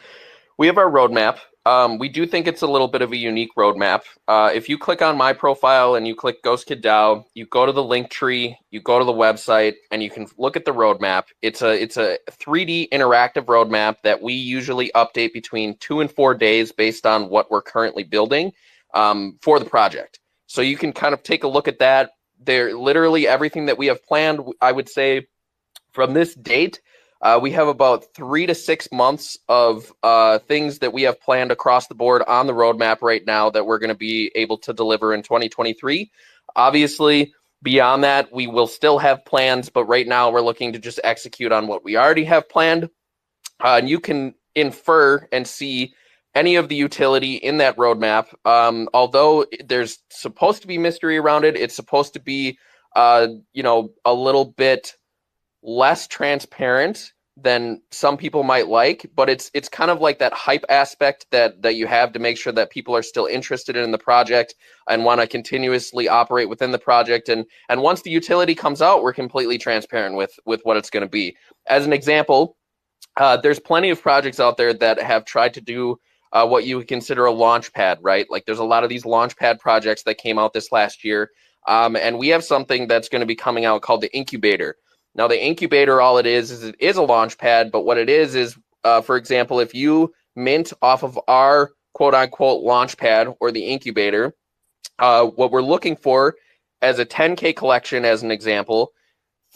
we have our roadmap um, we do think it's a little bit of a unique roadmap. Uh, if you click on my profile and you click Ghost Kid DAO, you go to the link tree, you go to the website, and you can look at the roadmap. It's a it's a 3D interactive roadmap that we usually update between two and four days based on what we're currently building um, for the project. So you can kind of take a look at that. There, literally everything that we have planned. I would say from this date uh, we have about three to six months of uh, things that we have planned across the board on the roadmap right now that we're going to be able to deliver in 2023. Obviously, beyond that, we will still have plans, but right now we're looking to just execute on what we already have planned. Uh, and you can infer and see any of the utility in that roadmap. Um, although there's supposed to be mystery around it, it's supposed to be, uh, you know, a little bit less transparent than some people might like but it's it's kind of like that hype aspect that that you have to make sure that people are still interested in the project and want to continuously operate within the project. And and once the utility comes out we're completely transparent with with what it's going to be. As an example uh, there's plenty of projects out there that have tried to do uh, what you would consider a launch pad right? Like there's a lot of these launch pad projects that came out this last year. Um, and we have something that's going to be coming out called the incubator now, the incubator, all it is, is it is a launch pad, but what it is is, uh, for example, if you mint off of our quote unquote launch pad or the incubator, uh, what we're looking for as a 10K collection, as an example,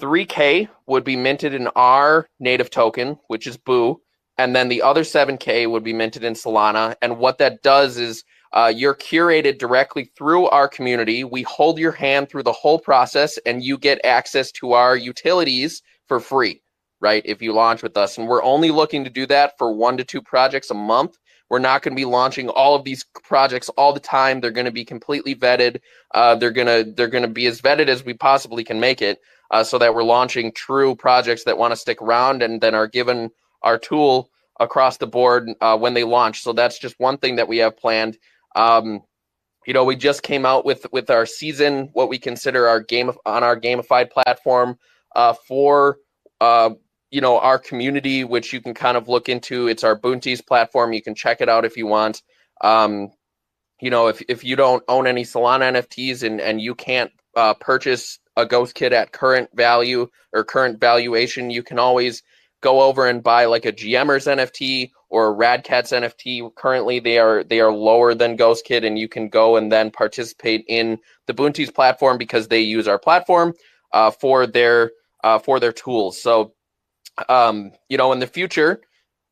3K would be minted in our native token, which is Boo, and then the other 7K would be minted in Solana. And what that does is uh, you're curated directly through our community. We hold your hand through the whole process, and you get access to our utilities for free, right? If you launch with us. And we're only looking to do that for one to two projects a month. We're not going to be launching all of these projects all the time. They're going to be completely vetted. Uh, they're gonna they're gonna be as vetted as we possibly can make it, uh, so that we're launching true projects that want to stick around and then are given our tool across the board uh, when they launch. So that's just one thing that we have planned. Um, you know, we just came out with with our season, what we consider our game on our gamified platform uh, for uh, you know our community, which you can kind of look into. It's our Boonties platform. You can check it out if you want. Um, you know, if if you don't own any Solana NFTs and and you can't uh, purchase a Ghost Kid at current value or current valuation, you can always go over and buy like a GMers NFT or Radcats NFT. Currently, they are they are lower than Ghost Kid, and you can go and then participate in the Boonties platform because they use our platform uh, for their uh, for their tools. So, um, you know, in the future,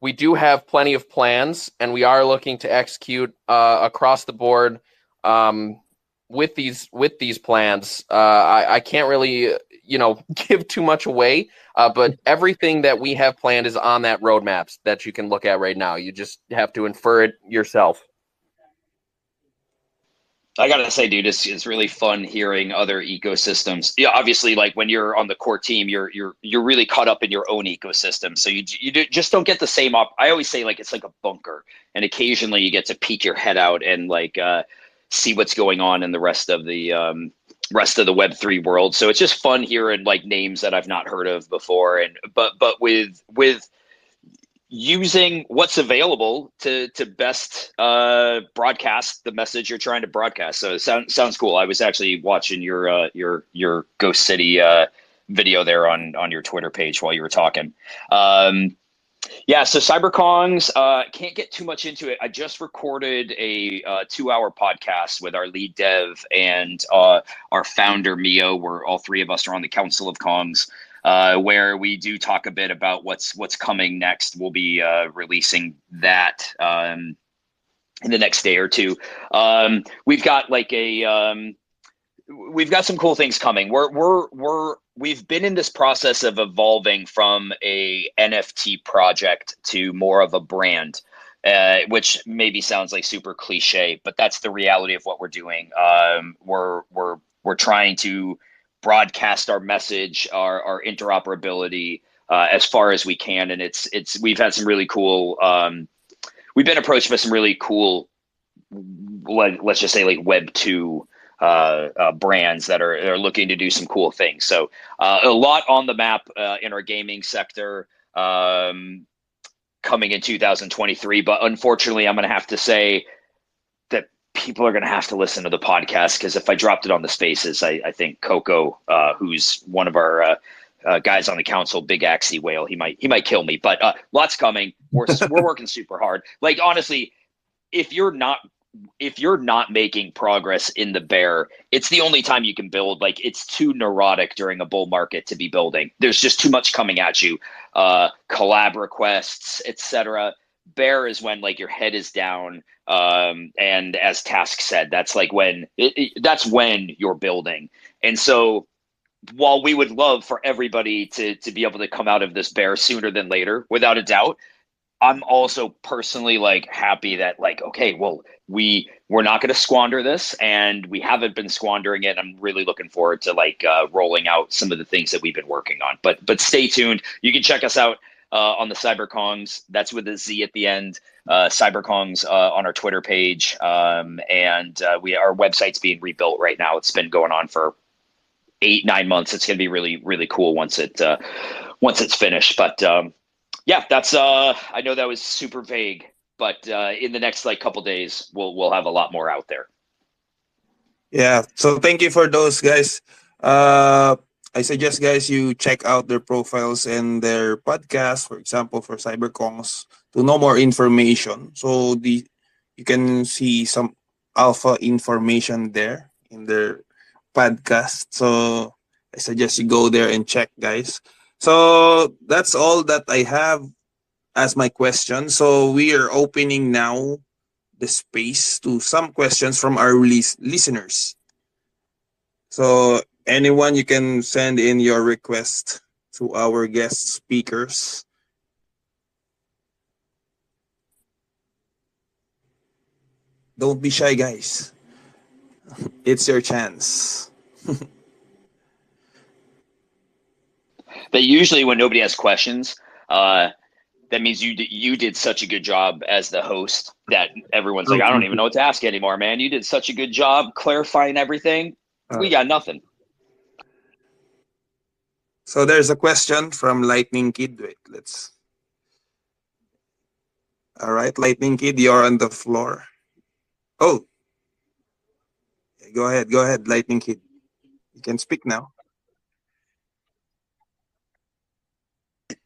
we do have plenty of plans, and we are looking to execute uh, across the board um, with these with these plans. Uh, I, I, can't really you know give too much away, uh, but everything that we have planned is on that roadmaps that you can look at right now. You just have to infer it yourself. I gotta say, dude, it's, it's really fun hearing other ecosystems. Yeah, obviously, like when you're on the core team, you're you're you're really caught up in your own ecosystem. So you you do, just don't get the same op. I always say like it's like a bunker, and occasionally you get to peek your head out and like uh, see what's going on in the rest of the um, rest of the Web three world. So it's just fun hearing like names that I've not heard of before, and but but with with using what's available to to best uh, broadcast the message you're trying to broadcast. So it sound, sounds cool. I was actually watching your uh, your your Ghost City uh, video there on on your Twitter page while you were talking. Um, yeah, so CyberKongz, uh, can't get too much into it. I just recorded a uh, two hour podcast with our lead dev and uh, our founder, Myoo, where all three of us are on the Council of Kongs uh, where we do talk a bit about what's what's coming next. We'll be uh, releasing that um, in the next day or two. Um, we've got like a um, we've got some cool things coming. We're we're we're we've been in this process of evolving from a NFT project to more of a brand. Uh, which maybe sounds like super cliche, but that's the reality of what we're doing. Um, we're we're we're trying to broadcast our message, our, our interoperability uh, as far as we can. And it's it's we've had some really cool. Um, we've been approached by some really cool, let, us just say like Web two uh, uh, brands that are are looking to do some cool things. So uh, a lot on the map uh, in our gaming sector. Um, coming in 2023 but unfortunately i'm going to have to say that people are going to have to listen to the podcast because if I dropped it on the spaces, I, I think Coco, uh, who's one of our uh, uh, guys on the council, big axie whale, he might he might kill me. But uh, lots coming. We're we're working super hard. Like honestly, if you're not if you're not making progress in the bear, it's the only time you can build. Like it's too neurotic during a bull market to be building. There's just too much coming at you. Uh, collab requests, etc bear is when like your head is down um, and as task said that's like when it, it, that's when you're building and so while we would love for everybody to to be able to come out of this bear sooner than later without a doubt i'm also personally like happy that like okay well we we're not going to squander this and we haven't been squandering it i'm really looking forward to like uh, rolling out some of the things that we've been working on but but stay tuned you can check us out uh, on the CyberKongz. That's with a Z at the end. Uh, CyberKongz uh, on our Twitter page, um, and uh, we our website's being rebuilt right now. It's been going on for eight nine months. It's going to be really really cool once it uh, once it's finished. But um, yeah, that's uh, I know that was super vague, but uh, in the next like couple days, we'll we'll have a lot more out there. Yeah. So thank you for those guys. Uh, I suggest guys you check out their profiles and their podcast, for example, for CyberKongz, to know more information. So the you can see some alpha information there in their podcast. So I suggest you go there and check, guys. So that's all that I have as my question. So we are opening now the space to some questions from our listeners. So anyone you can send in your request to our guest speakers don't be shy guys it's your chance but usually when nobody has questions uh, that means you did, you did such a good job as the host that everyone's like, I don't even know what to ask anymore, man. You did such a good job clarifying everything. We got nothing. So there's a question from Lightning Kid. Wait, let's. All right, Lightning Kid, you're on the floor. Oh, go ahead, go ahead, Lightning Kid. You can speak now.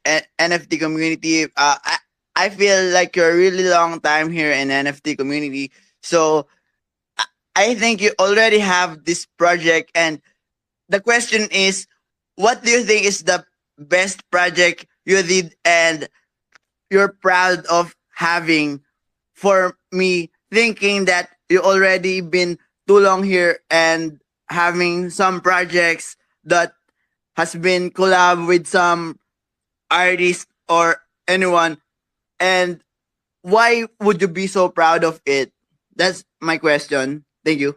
NFT community. Uh, I I feel like you're a really long time here in NFT community. So I think you already have this project, and the question is, what do you think is the best project you did and you're proud of having for me thinking that you already been too long here and having some projects that has been collab with some artists or anyone and why would you be so proud of it? That's my question. Thank you.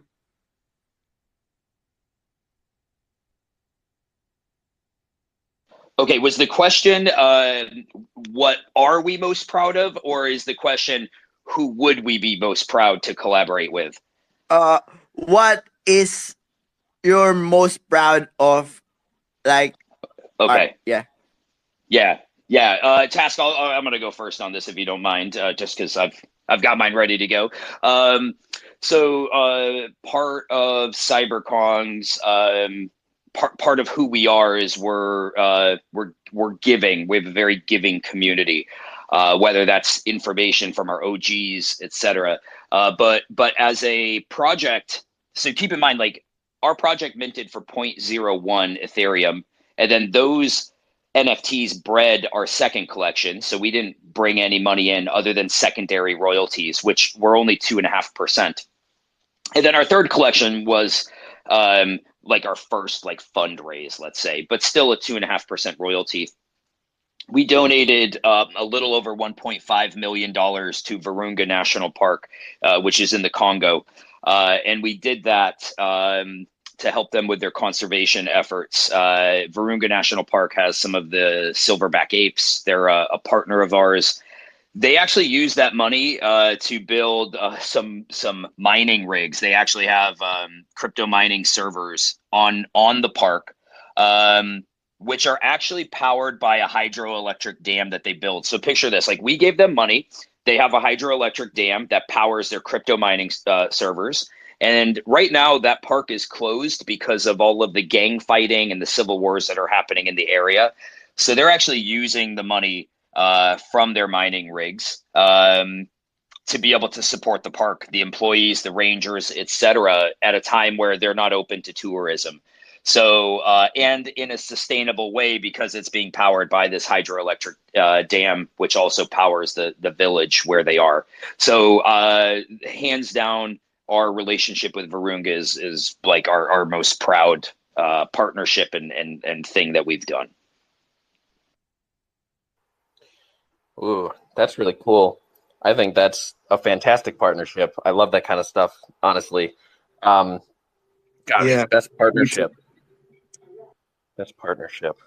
Okay, was the question uh, what are we most proud of, or is the question who would we be most proud to collaborate with? uh what is you're most proud of like Okay, art- yeah yeah, yeah. Uh, Task, I'll, I'm going to go first on this if you don't mind, uh, just because I've I've got mine ready to go. Um, so uh, part of CyberKongz um, part part of who we are is we're uh, we're we're giving. We have a very giving community, uh, whether that's information from our OGs, etc. Uh, but but as a project, so keep in mind like our project minted for 0.01 Ethereum, and then those NFTs bred our second collection. So we didn't bring any money in other than secondary royalties, which were only two and then our third collection was um, like our first like fundraise, let's say, but still a two and a half percent royalty. We donated um, a little over 1.5 million dollars to Virunga National Park, uh, which is in the Congo, uh, and we did that um, to help them with their conservation efforts. Uh, Virunga National Park has some of the silverback apes. They're a, a partner of ours they actually use that money uh, to build uh, some some mining rigs. They actually have um, crypto mining servers on on the park, um, which are actually powered by a hydroelectric dam that they build. So picture this: like we gave them money, they have a hydroelectric dam that powers their crypto mining uh, servers. And right now, that park is closed because of all of the gang fighting and the civil wars that are happening in the area. So they're actually using the money uh, from their mining rigs um, to be able to support the park, the employees, the rangers, etc., at a time where they're not open to tourism. So, uh, and in a sustainable way because it's being powered by this hydroelectric uh, dam, which also powers the the village where they are. So, uh, hands down, our relationship with Virunga is is like our our most proud uh, partnership and and and thing that we've done. Ooh, that's really cool. I think that's a fantastic partnership. I love that kind of stuff, honestly. Um, gosh, Yeah. best partnership. Best partnership.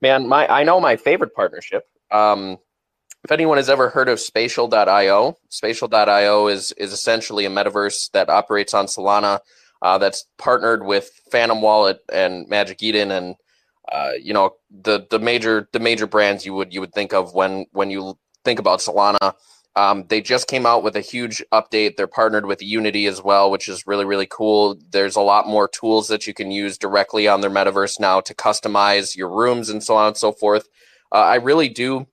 Man, my I know my favorite partnership. Um, if anyone has ever heard of Spatial.io, Spatial.io is is essentially a metaverse that operates on Solana. Uh, that's partnered with Phantom Wallet and Magic Eden and uh, you know the the major the major brands you would you would think of when when you think about Solana. Um, they just came out with a huge update. They're partnered with Unity as well, which is really really cool. There's a lot more tools that you can use directly on their metaverse now to customize your rooms and so on and so forth. Uh, I really do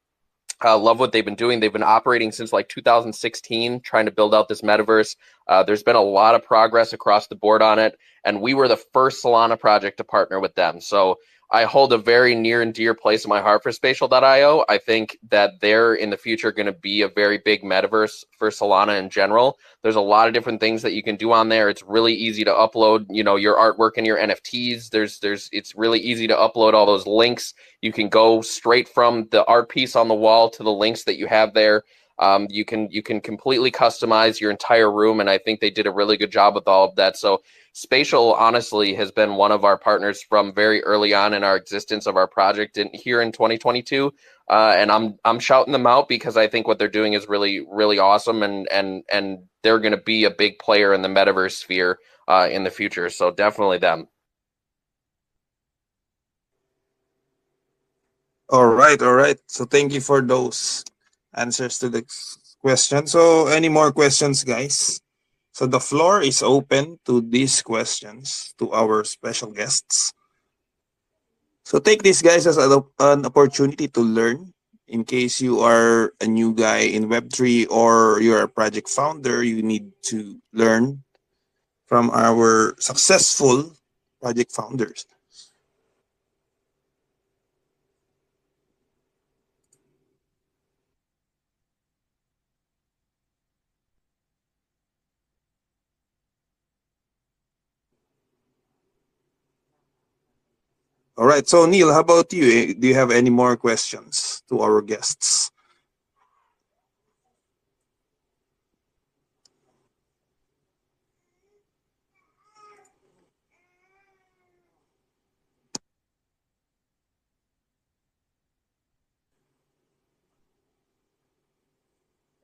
uh, love what they've been doing. They've been operating since like 2016, trying to build out this metaverse. Uh, there's been a lot of progress across the board on it, and we were the first Solana project to partner with them. So I hold a very near and dear place in my heart for Spatial.io. I think that they're in the future going to be a very big metaverse for Solana in general. There's a lot of different things that you can do on there. It's really easy to upload, you know, your artwork and your NFTs. There's there's it's really easy to upload all those links. You can go straight from the art piece on the wall to the links that you have there. Um, you can you can completely customize your entire room, and I think they did a really good job with all of that. So Spatial honestly has been one of our partners from very early on in our existence of our project in, here in 2022. Uh, and I'm I'm shouting them out because I think what they're doing is really really awesome, and and and they're going to be a big player in the metaverse sphere uh, in the future. So definitely them. All right, all right. So thank you for those answers to the question. So any more questions, guys? So the floor is open to these questions to our special guests. So take this, guys, as an opportunity to learn. In case you are a new guy in Web3 or you're a project founder, you need to learn from our successful project founders. All right. So Neil, how about you? Eh, Do you have any more questions to our guests?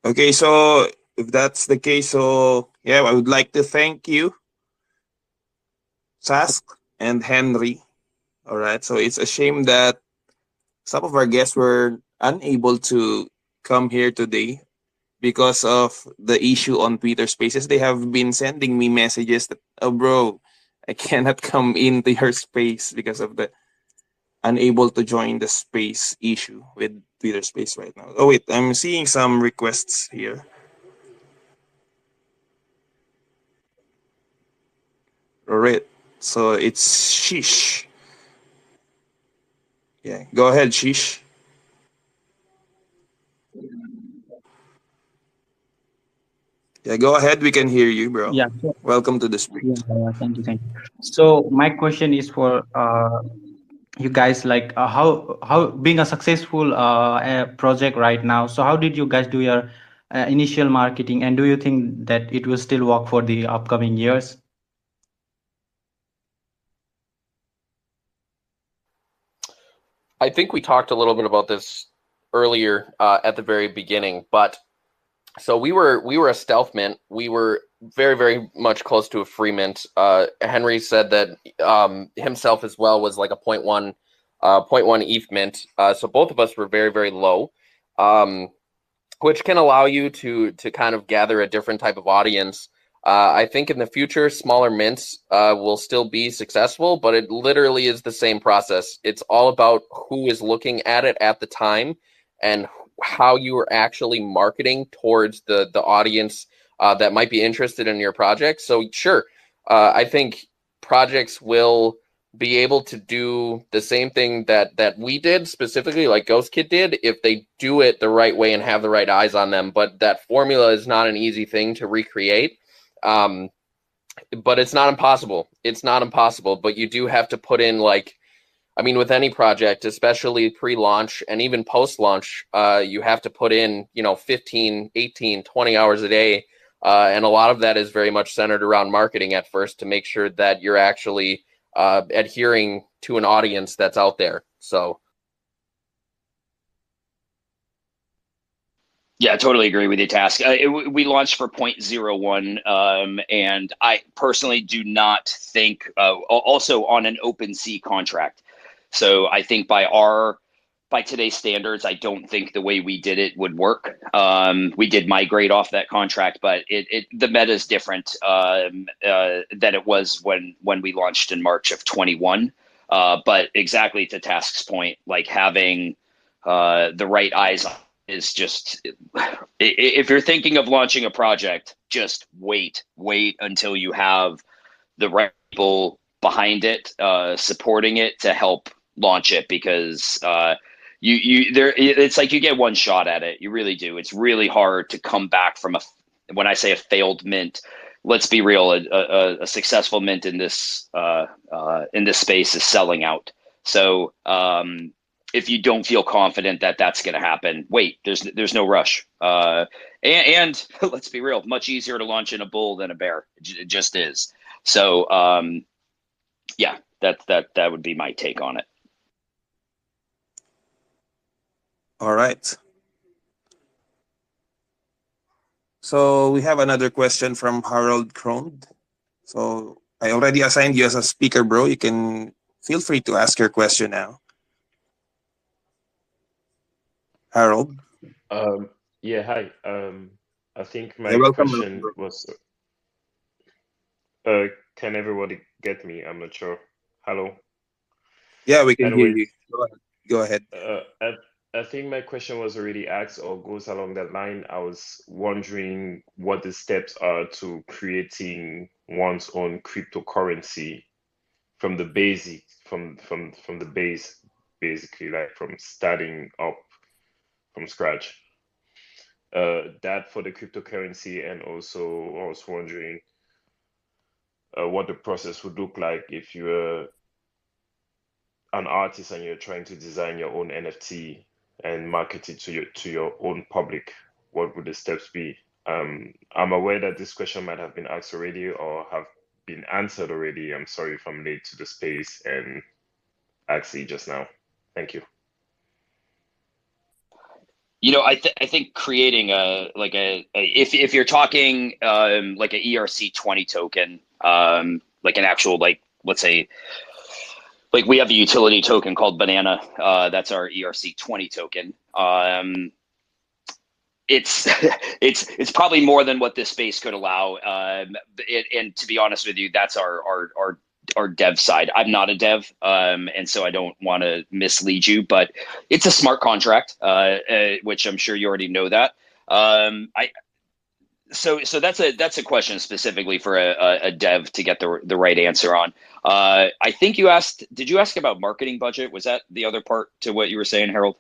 Okay, so if that's the case, so yeah, I would like to thank you, Task and Henry. All right, so it's a shame that some of our guests were unable to come here today because of the issue on Twitter Spaces. They have been sending me messages that, oh, bro, I cannot come into your space because of the unable to join the space issue with Twitter Space right now. Oh wait, I'm seeing some requests here. All right, so it's Shish. Yeah, go ahead, Shish. Yeah, go ahead. We can hear you, bro. Yeah, so, Welcome to the space. yeah, yeah, thank you, thank you. So my question is for uh, you guys, like uh, how how being a successful uh, uh, project right now. So how did you guys do your uh, initial marketing, and do you think that it will still work for the upcoming years? I think we talked a little bit about this earlier uh, at the very beginning, but so we were we were a stealth mint. We were very very much close to a free mint. Uh, Henry said that um, himself as well was like a 0.1 uh, 0.1 ETH mint. Uh, so both of us were very very low, um, which can allow you to to kind of gather a different type of audience. Uh, I think in the future, smaller mints uh, will still be successful, but it literally is the same process. It's all about who is looking at it at the time and how you are actually marketing towards the the audience uh, that might be interested in your project. So sure, uh, I think projects will be able to do the same thing that that we did specifically like ghost kid did if they do it the right way and have the right eyes on them but that formula is not an easy thing to recreate um, but it's not impossible it's not impossible but you do have to put in like I mean, with any project, especially pre-launch and even post-launch, uh, you have to put in, you know, 15, 18, 20 hours a day. Uh, and a lot of that is very much centered around marketing at first to make sure that you're actually uh, adhering to an audience that's out there. So, Yeah, I totally agree with you, Task. Uh, it, we launched for 0.01, um, and I personally do not think, uh, also on an OpenSea contract. So I think by our by today's standards, I don't think the way we did it would work. Um, we did migrate off that contract, but it, it the meta is different um, uh, than it was when when we launched in March of 21. Uh, but exactly to Task's point, like having uh, the right eyes on is just if you're thinking of launching a project, just wait, wait until you have the right people behind it, uh, supporting it to help launch it because uh, you you there it's like you get one shot at it. You really do. It's really hard to come back from a when I say a failed mint. Let's be real. A, a, a successful mint in this uh, uh, in this space is selling out. So um, if you don't feel confident that that's going to happen, wait. There's there's no rush. Uh, and, and let's be real. Much easier to launch in a bull than a bear. It just is. So um, yeah, that that that would be my take on it. All right. So we have another question from Harold Crone. So I already assigned you as a speaker, bro. You can feel free to ask your question now. Harold. Um, yeah, hi. Um, I think my You're question was, uh, can everybody get me? I'm not sure. Hello. Yeah, we can hear you. Go ahead. Go ahead. Uh, I, I think my question was already asked or goes along that line. I was wondering what the steps are to creating one's own cryptocurrency from the basic, from from from the base, basically, like from starting up from scratch. Uh, that for the cryptocurrency, and also I was wondering uh, what the process would look like if you're an artist and you're trying to design your own NFT and market it to your to your own public, what would the steps be? Um, I'm aware that this question might have been asked already or have been answered already. I'm sorry if I'm late to the space and actually just now. Thank you. You know, I, th- I think creating a like a, a if if you're talking um, like a ERC twenty token, um, like an actual like let's say like we have a utility token called Banana. Uh, that's our ERC twenty token. Um, it's it's it's probably more than what this space could allow. Um, it, and to be honest with you, that's our our our our dev side. I'm not a dev, um, and so I don't want to mislead you, but it's a smart contract, uh, uh, which I'm sure you already know that. Um, I so so that's a that's a question specifically for a, a, a dev to get the the right answer on. Uh, I think you asked. Did you ask about marketing budget? Was that the other part to what you were saying, Harold?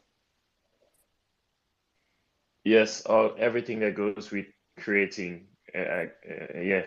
Yes, all everything that goes with creating. Uh, uh, yeah.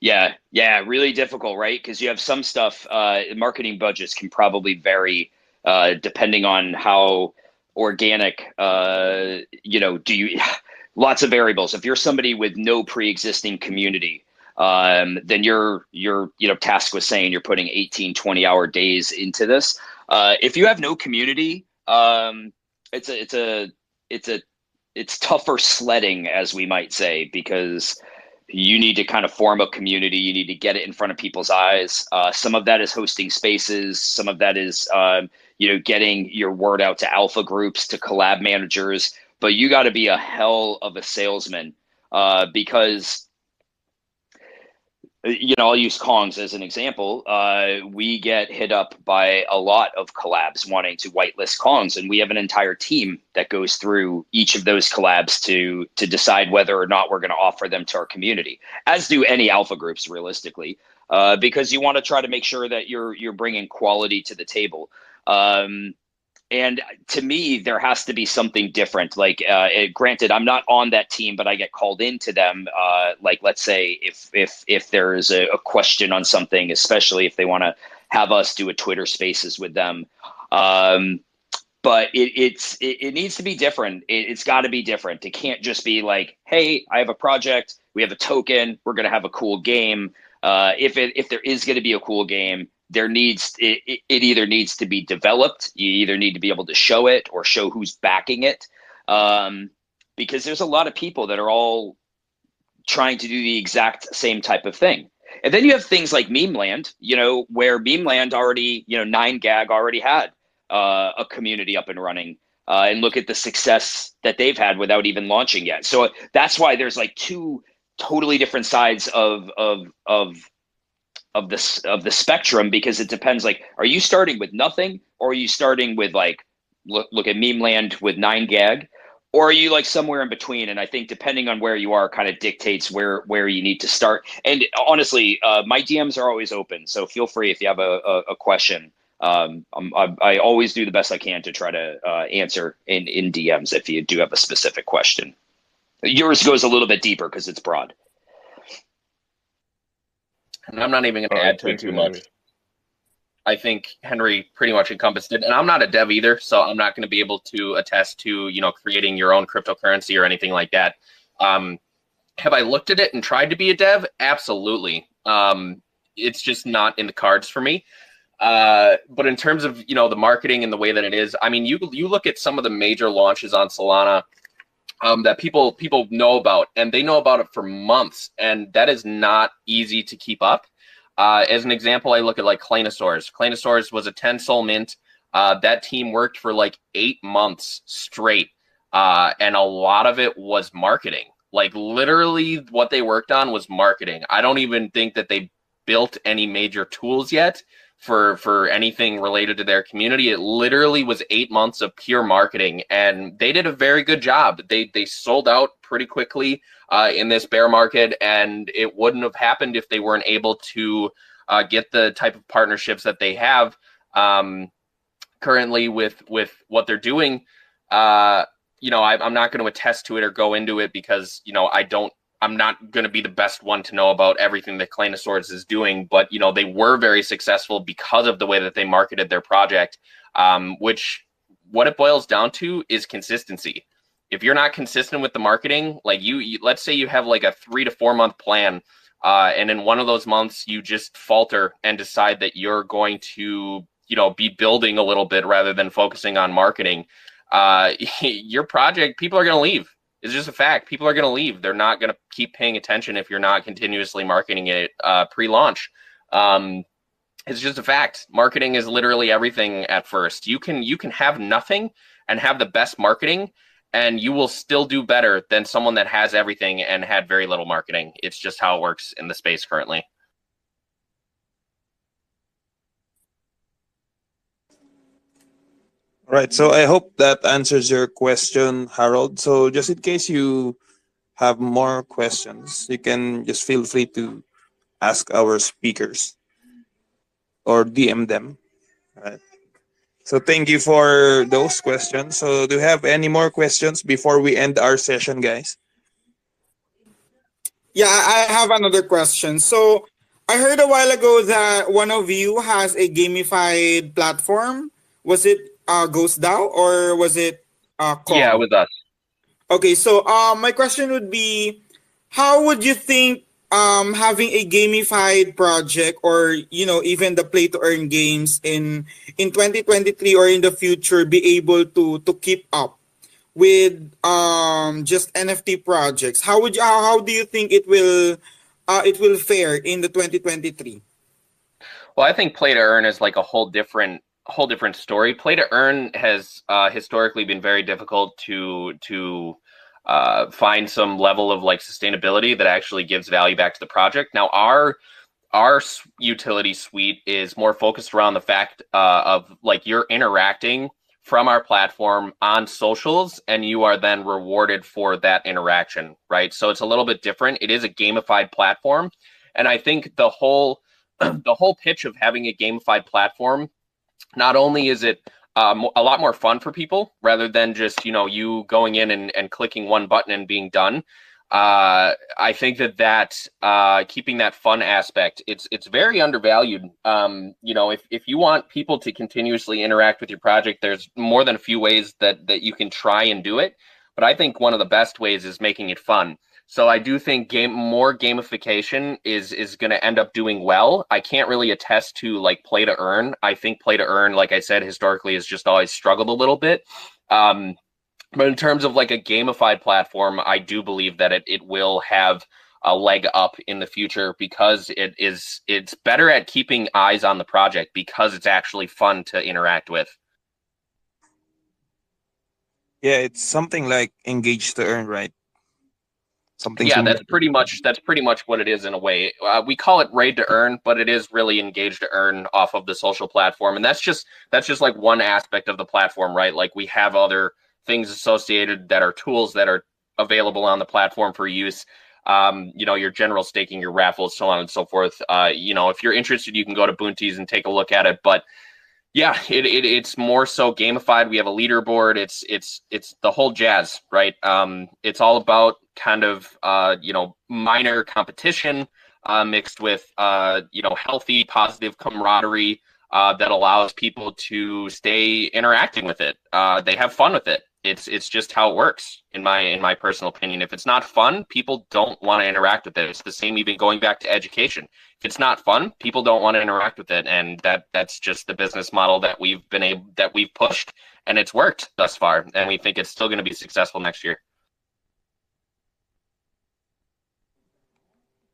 Yeah, yeah, really difficult, right? Because you have some stuff. Uh, marketing budgets can probably vary uh, depending on how organic. Uh, you know, do you? Lots of variables. If you're somebody with no pre-existing community, um, then you're you're you know tasked with saying you're putting 18, 20 hour days into this. Uh, if you have no community, um, it's a it's a it's a it's tougher sledding, as we might say, because you need to kind of form a community. You need to get it in front of people's eyes. Uh, some of that is hosting spaces. Some of that is um, you know getting your word out to alpha groups, to collab managers. But you got to be a hell of a salesman uh, because you know, I'll use Kongs as an example. Uh, we get hit up by a lot of collabs wanting to whitelist Kongs, and we have an entire team that goes through each of those collabs to to decide whether or not we're going to offer them to our community. As do any alpha groups, realistically, uh, because you want to try to make sure that you're you're bringing quality to the table. Um, and to me there has to be something different. Like uh, it, granted i'm not on that team but i get called into them uh, like let's say if if if there's a, a question on something especially if they want to have us do a twitter spaces with them. Um, but it, it's it, it, needs to be different. It, has got to be different. It can't just be like hey i have a project. We have a token. We're going to have a cool game. Uh, if it if there is going to be a cool game there needs it, it either needs to be developed you either need to be able to show it or show who's backing it um, because there's a lot of people that are all trying to do the exact same type of thing and then you have things like Memeland, you know, where Memeland already, you know, Nine Gag already had uh, a community up and running, uh, and look at the success that they've had without even launching yet. So that's why there's like two totally different sides of of of of the of the spectrum because it depends. Like, are you starting with nothing, or are you starting with like look look at Memeland with nine gag, or are you like somewhere in between? And I think depending on where you are, kind of dictates where where you need to start. And honestly, uh, my DMs are always open, so feel free if you have a, a, a question. Um, I, I always do the best I can to try to uh, answer in in DMs if you do have a specific question. Yours goes a little bit deeper because it's broad. And I'm not even going to add to it too much. I think Henry pretty much encompassed it. And I'm not a dev either, so I'm not going to be able to attest to, you know, creating your own cryptocurrency or anything like that. Um, have I looked at it and tried to be a dev? Absolutely. Um, it's just not in the cards for me. Uh, but in terms of you know the marketing and the way that it is, I mean, you you look at some of the major launches on Solana um, that people people know about, and they know about it for months, and that is not easy to keep up. Uh, as an example, I look at like Claynosaurz. Claynosaurz was a 10 SOL mint. Uh, that team worked for like eight months straight, uh, and a lot of it was marketing. Like literally, what they worked on was marketing. I don't even think that they built any major tools yet for for anything related to their community. It literally was eight months of pure marketing, and they did a very good job. They they sold out pretty quickly uh, in this bear market, and it wouldn't have happened if they weren't able to uh, get the type of partnerships that they have um, currently with with what they're doing. Uh, you know, I, I'm not going to attest to it or go into it because you know I don't I'm not going to be the best one to know about everything that Claynosaurz is doing, but you know they were very successful because of the way that they marketed their project. Um, which what it boils down to is consistency. If you're not consistent with the marketing, like you, you let's say you have like a three to four month plan, uh, and in one of those months you just falter and decide that you're going to you know be building a little bit rather than focusing on marketing. Uh, your project, people are going to leave it's just a fact. People are going to leave. They're not going to keep paying attention if you're not continuously marketing it uh, pre-launch. Um, it's just a fact. Marketing is literally everything at first. You can you can have nothing and have the best marketing, and you will still do better than someone that has everything and had very little marketing. It's just how it works in the space currently. Right. So I hope that answers your question, Harold. So just in case you have more questions, you can just feel free to ask our speakers or DM them. Right. So thank you for those questions. So do you have any more questions before we end our session, guys? Yeah, I have another question. So I heard a while ago that one of you has a gamified platform. Was it uh, Ghost DAO or was it uh? Yeah, with us. Okay, so uh, my question would be, how would you think um, having a gamified project or you know even the play to earn games in in 2023 or in the future be able to to keep up with um, just NFT projects? How would you how, how do you think it will uh, it will fare in the 2023? Well, I think play to earn is like a whole different whole different story. Play to earn has uh, historically been very difficult to to uh, find some level of like sustainability that actually gives value back to the project. Now our our utility suite is more focused around the fact uh, of like you're interacting from our platform on socials and you are then rewarded for that interaction right so it's a little bit different it is a gamified platform and i think the whole the whole pitch of having a gamified platform not only is it um, a lot more fun for people rather than just you know you going in and, and clicking one button and being done uh, I think that that uh, keeping that fun aspect, it's it's very undervalued. Um, you know, if, if you want people to continuously interact with your project, there's more than a few ways that that you can try and do it. But I think one of the best ways is making it fun. So I do think game more gamification is is going to end up doing well. I can't really attest to like play to earn. I think play to earn, like I said, historically has just always struggled a little bit. Um, but in terms of like a gamified platform, I do believe that it it will have a leg up in the future because it is it's better at keeping eyes on the project because it's actually fun to interact with. Yeah, it's something like engage to earn, right? Something yeah that's pretty much that's pretty much what it is in a way uh, we call it raid to earn but it is really engaged to earn off of the social platform and that's just that's just like one aspect of the platform right like we have other things associated that are tools that are available on the platform for use um, you know your general staking your raffles so on and so forth uh, you know if you're interested you can go to Bounties and take a look at it but yeah, it, it it's more so gamified. We have a leaderboard. It's it's it's the whole jazz, right? Um, it's all about kind of uh, you know minor competition uh, mixed with uh, you know healthy, positive camaraderie uh, that allows people to stay interacting with it. Uh, they have fun with it. It's it's just how it works in my in my personal opinion. If it's not fun, people don't want to interact with it. It's the same even going back to education. If it's not fun, people don't want to interact with it, and that that's just the business model that we've been able that we've pushed, and it's worked thus far, and we think it's still going to be successful next year.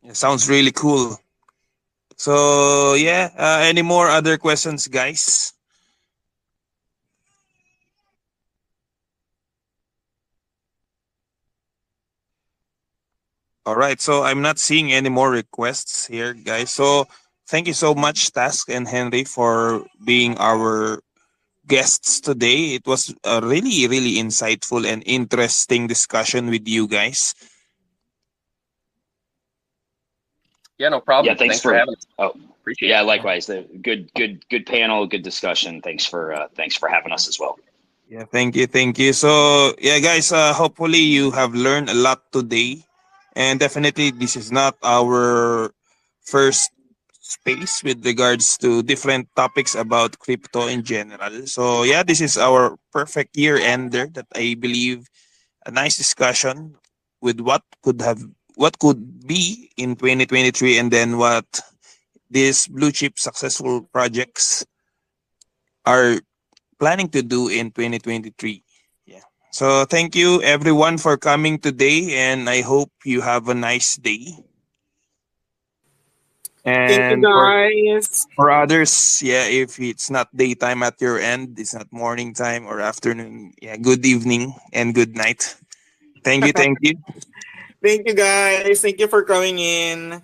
It sounds really cool. So yeah, uh, any more other questions, guys? All right, so I'm not seeing any more requests here, guys. So thank you so much, Task and Henry, for being our guests today. It was a really, really insightful and interesting discussion with you guys. Yeah, no problem. Yeah, thanks, thanks for, for, having us. Oh, appreciate yeah, it. likewise. The good, good, good panel, good discussion. Thanks for uh, thanks for having us as well. Yeah, thank you, thank you. So yeah, guys, uh, hopefully you have learned a lot today And definitely, this is not our first space with regards to different topics about crypto in general. So, yeah, this is our perfect year ender that I believe a nice discussion with what could have what could be in 2023 and then what these blue chip successful projects are planning to do in 2023 yeah. So thank you everyone for coming today and i hope you have a nice day. Thank you, and for, for others yeah if it's not daytime at your end it's not morning time or afternoon yeah good evening and good night. Thank you thank you Thank you, guys. Thank you for coming in.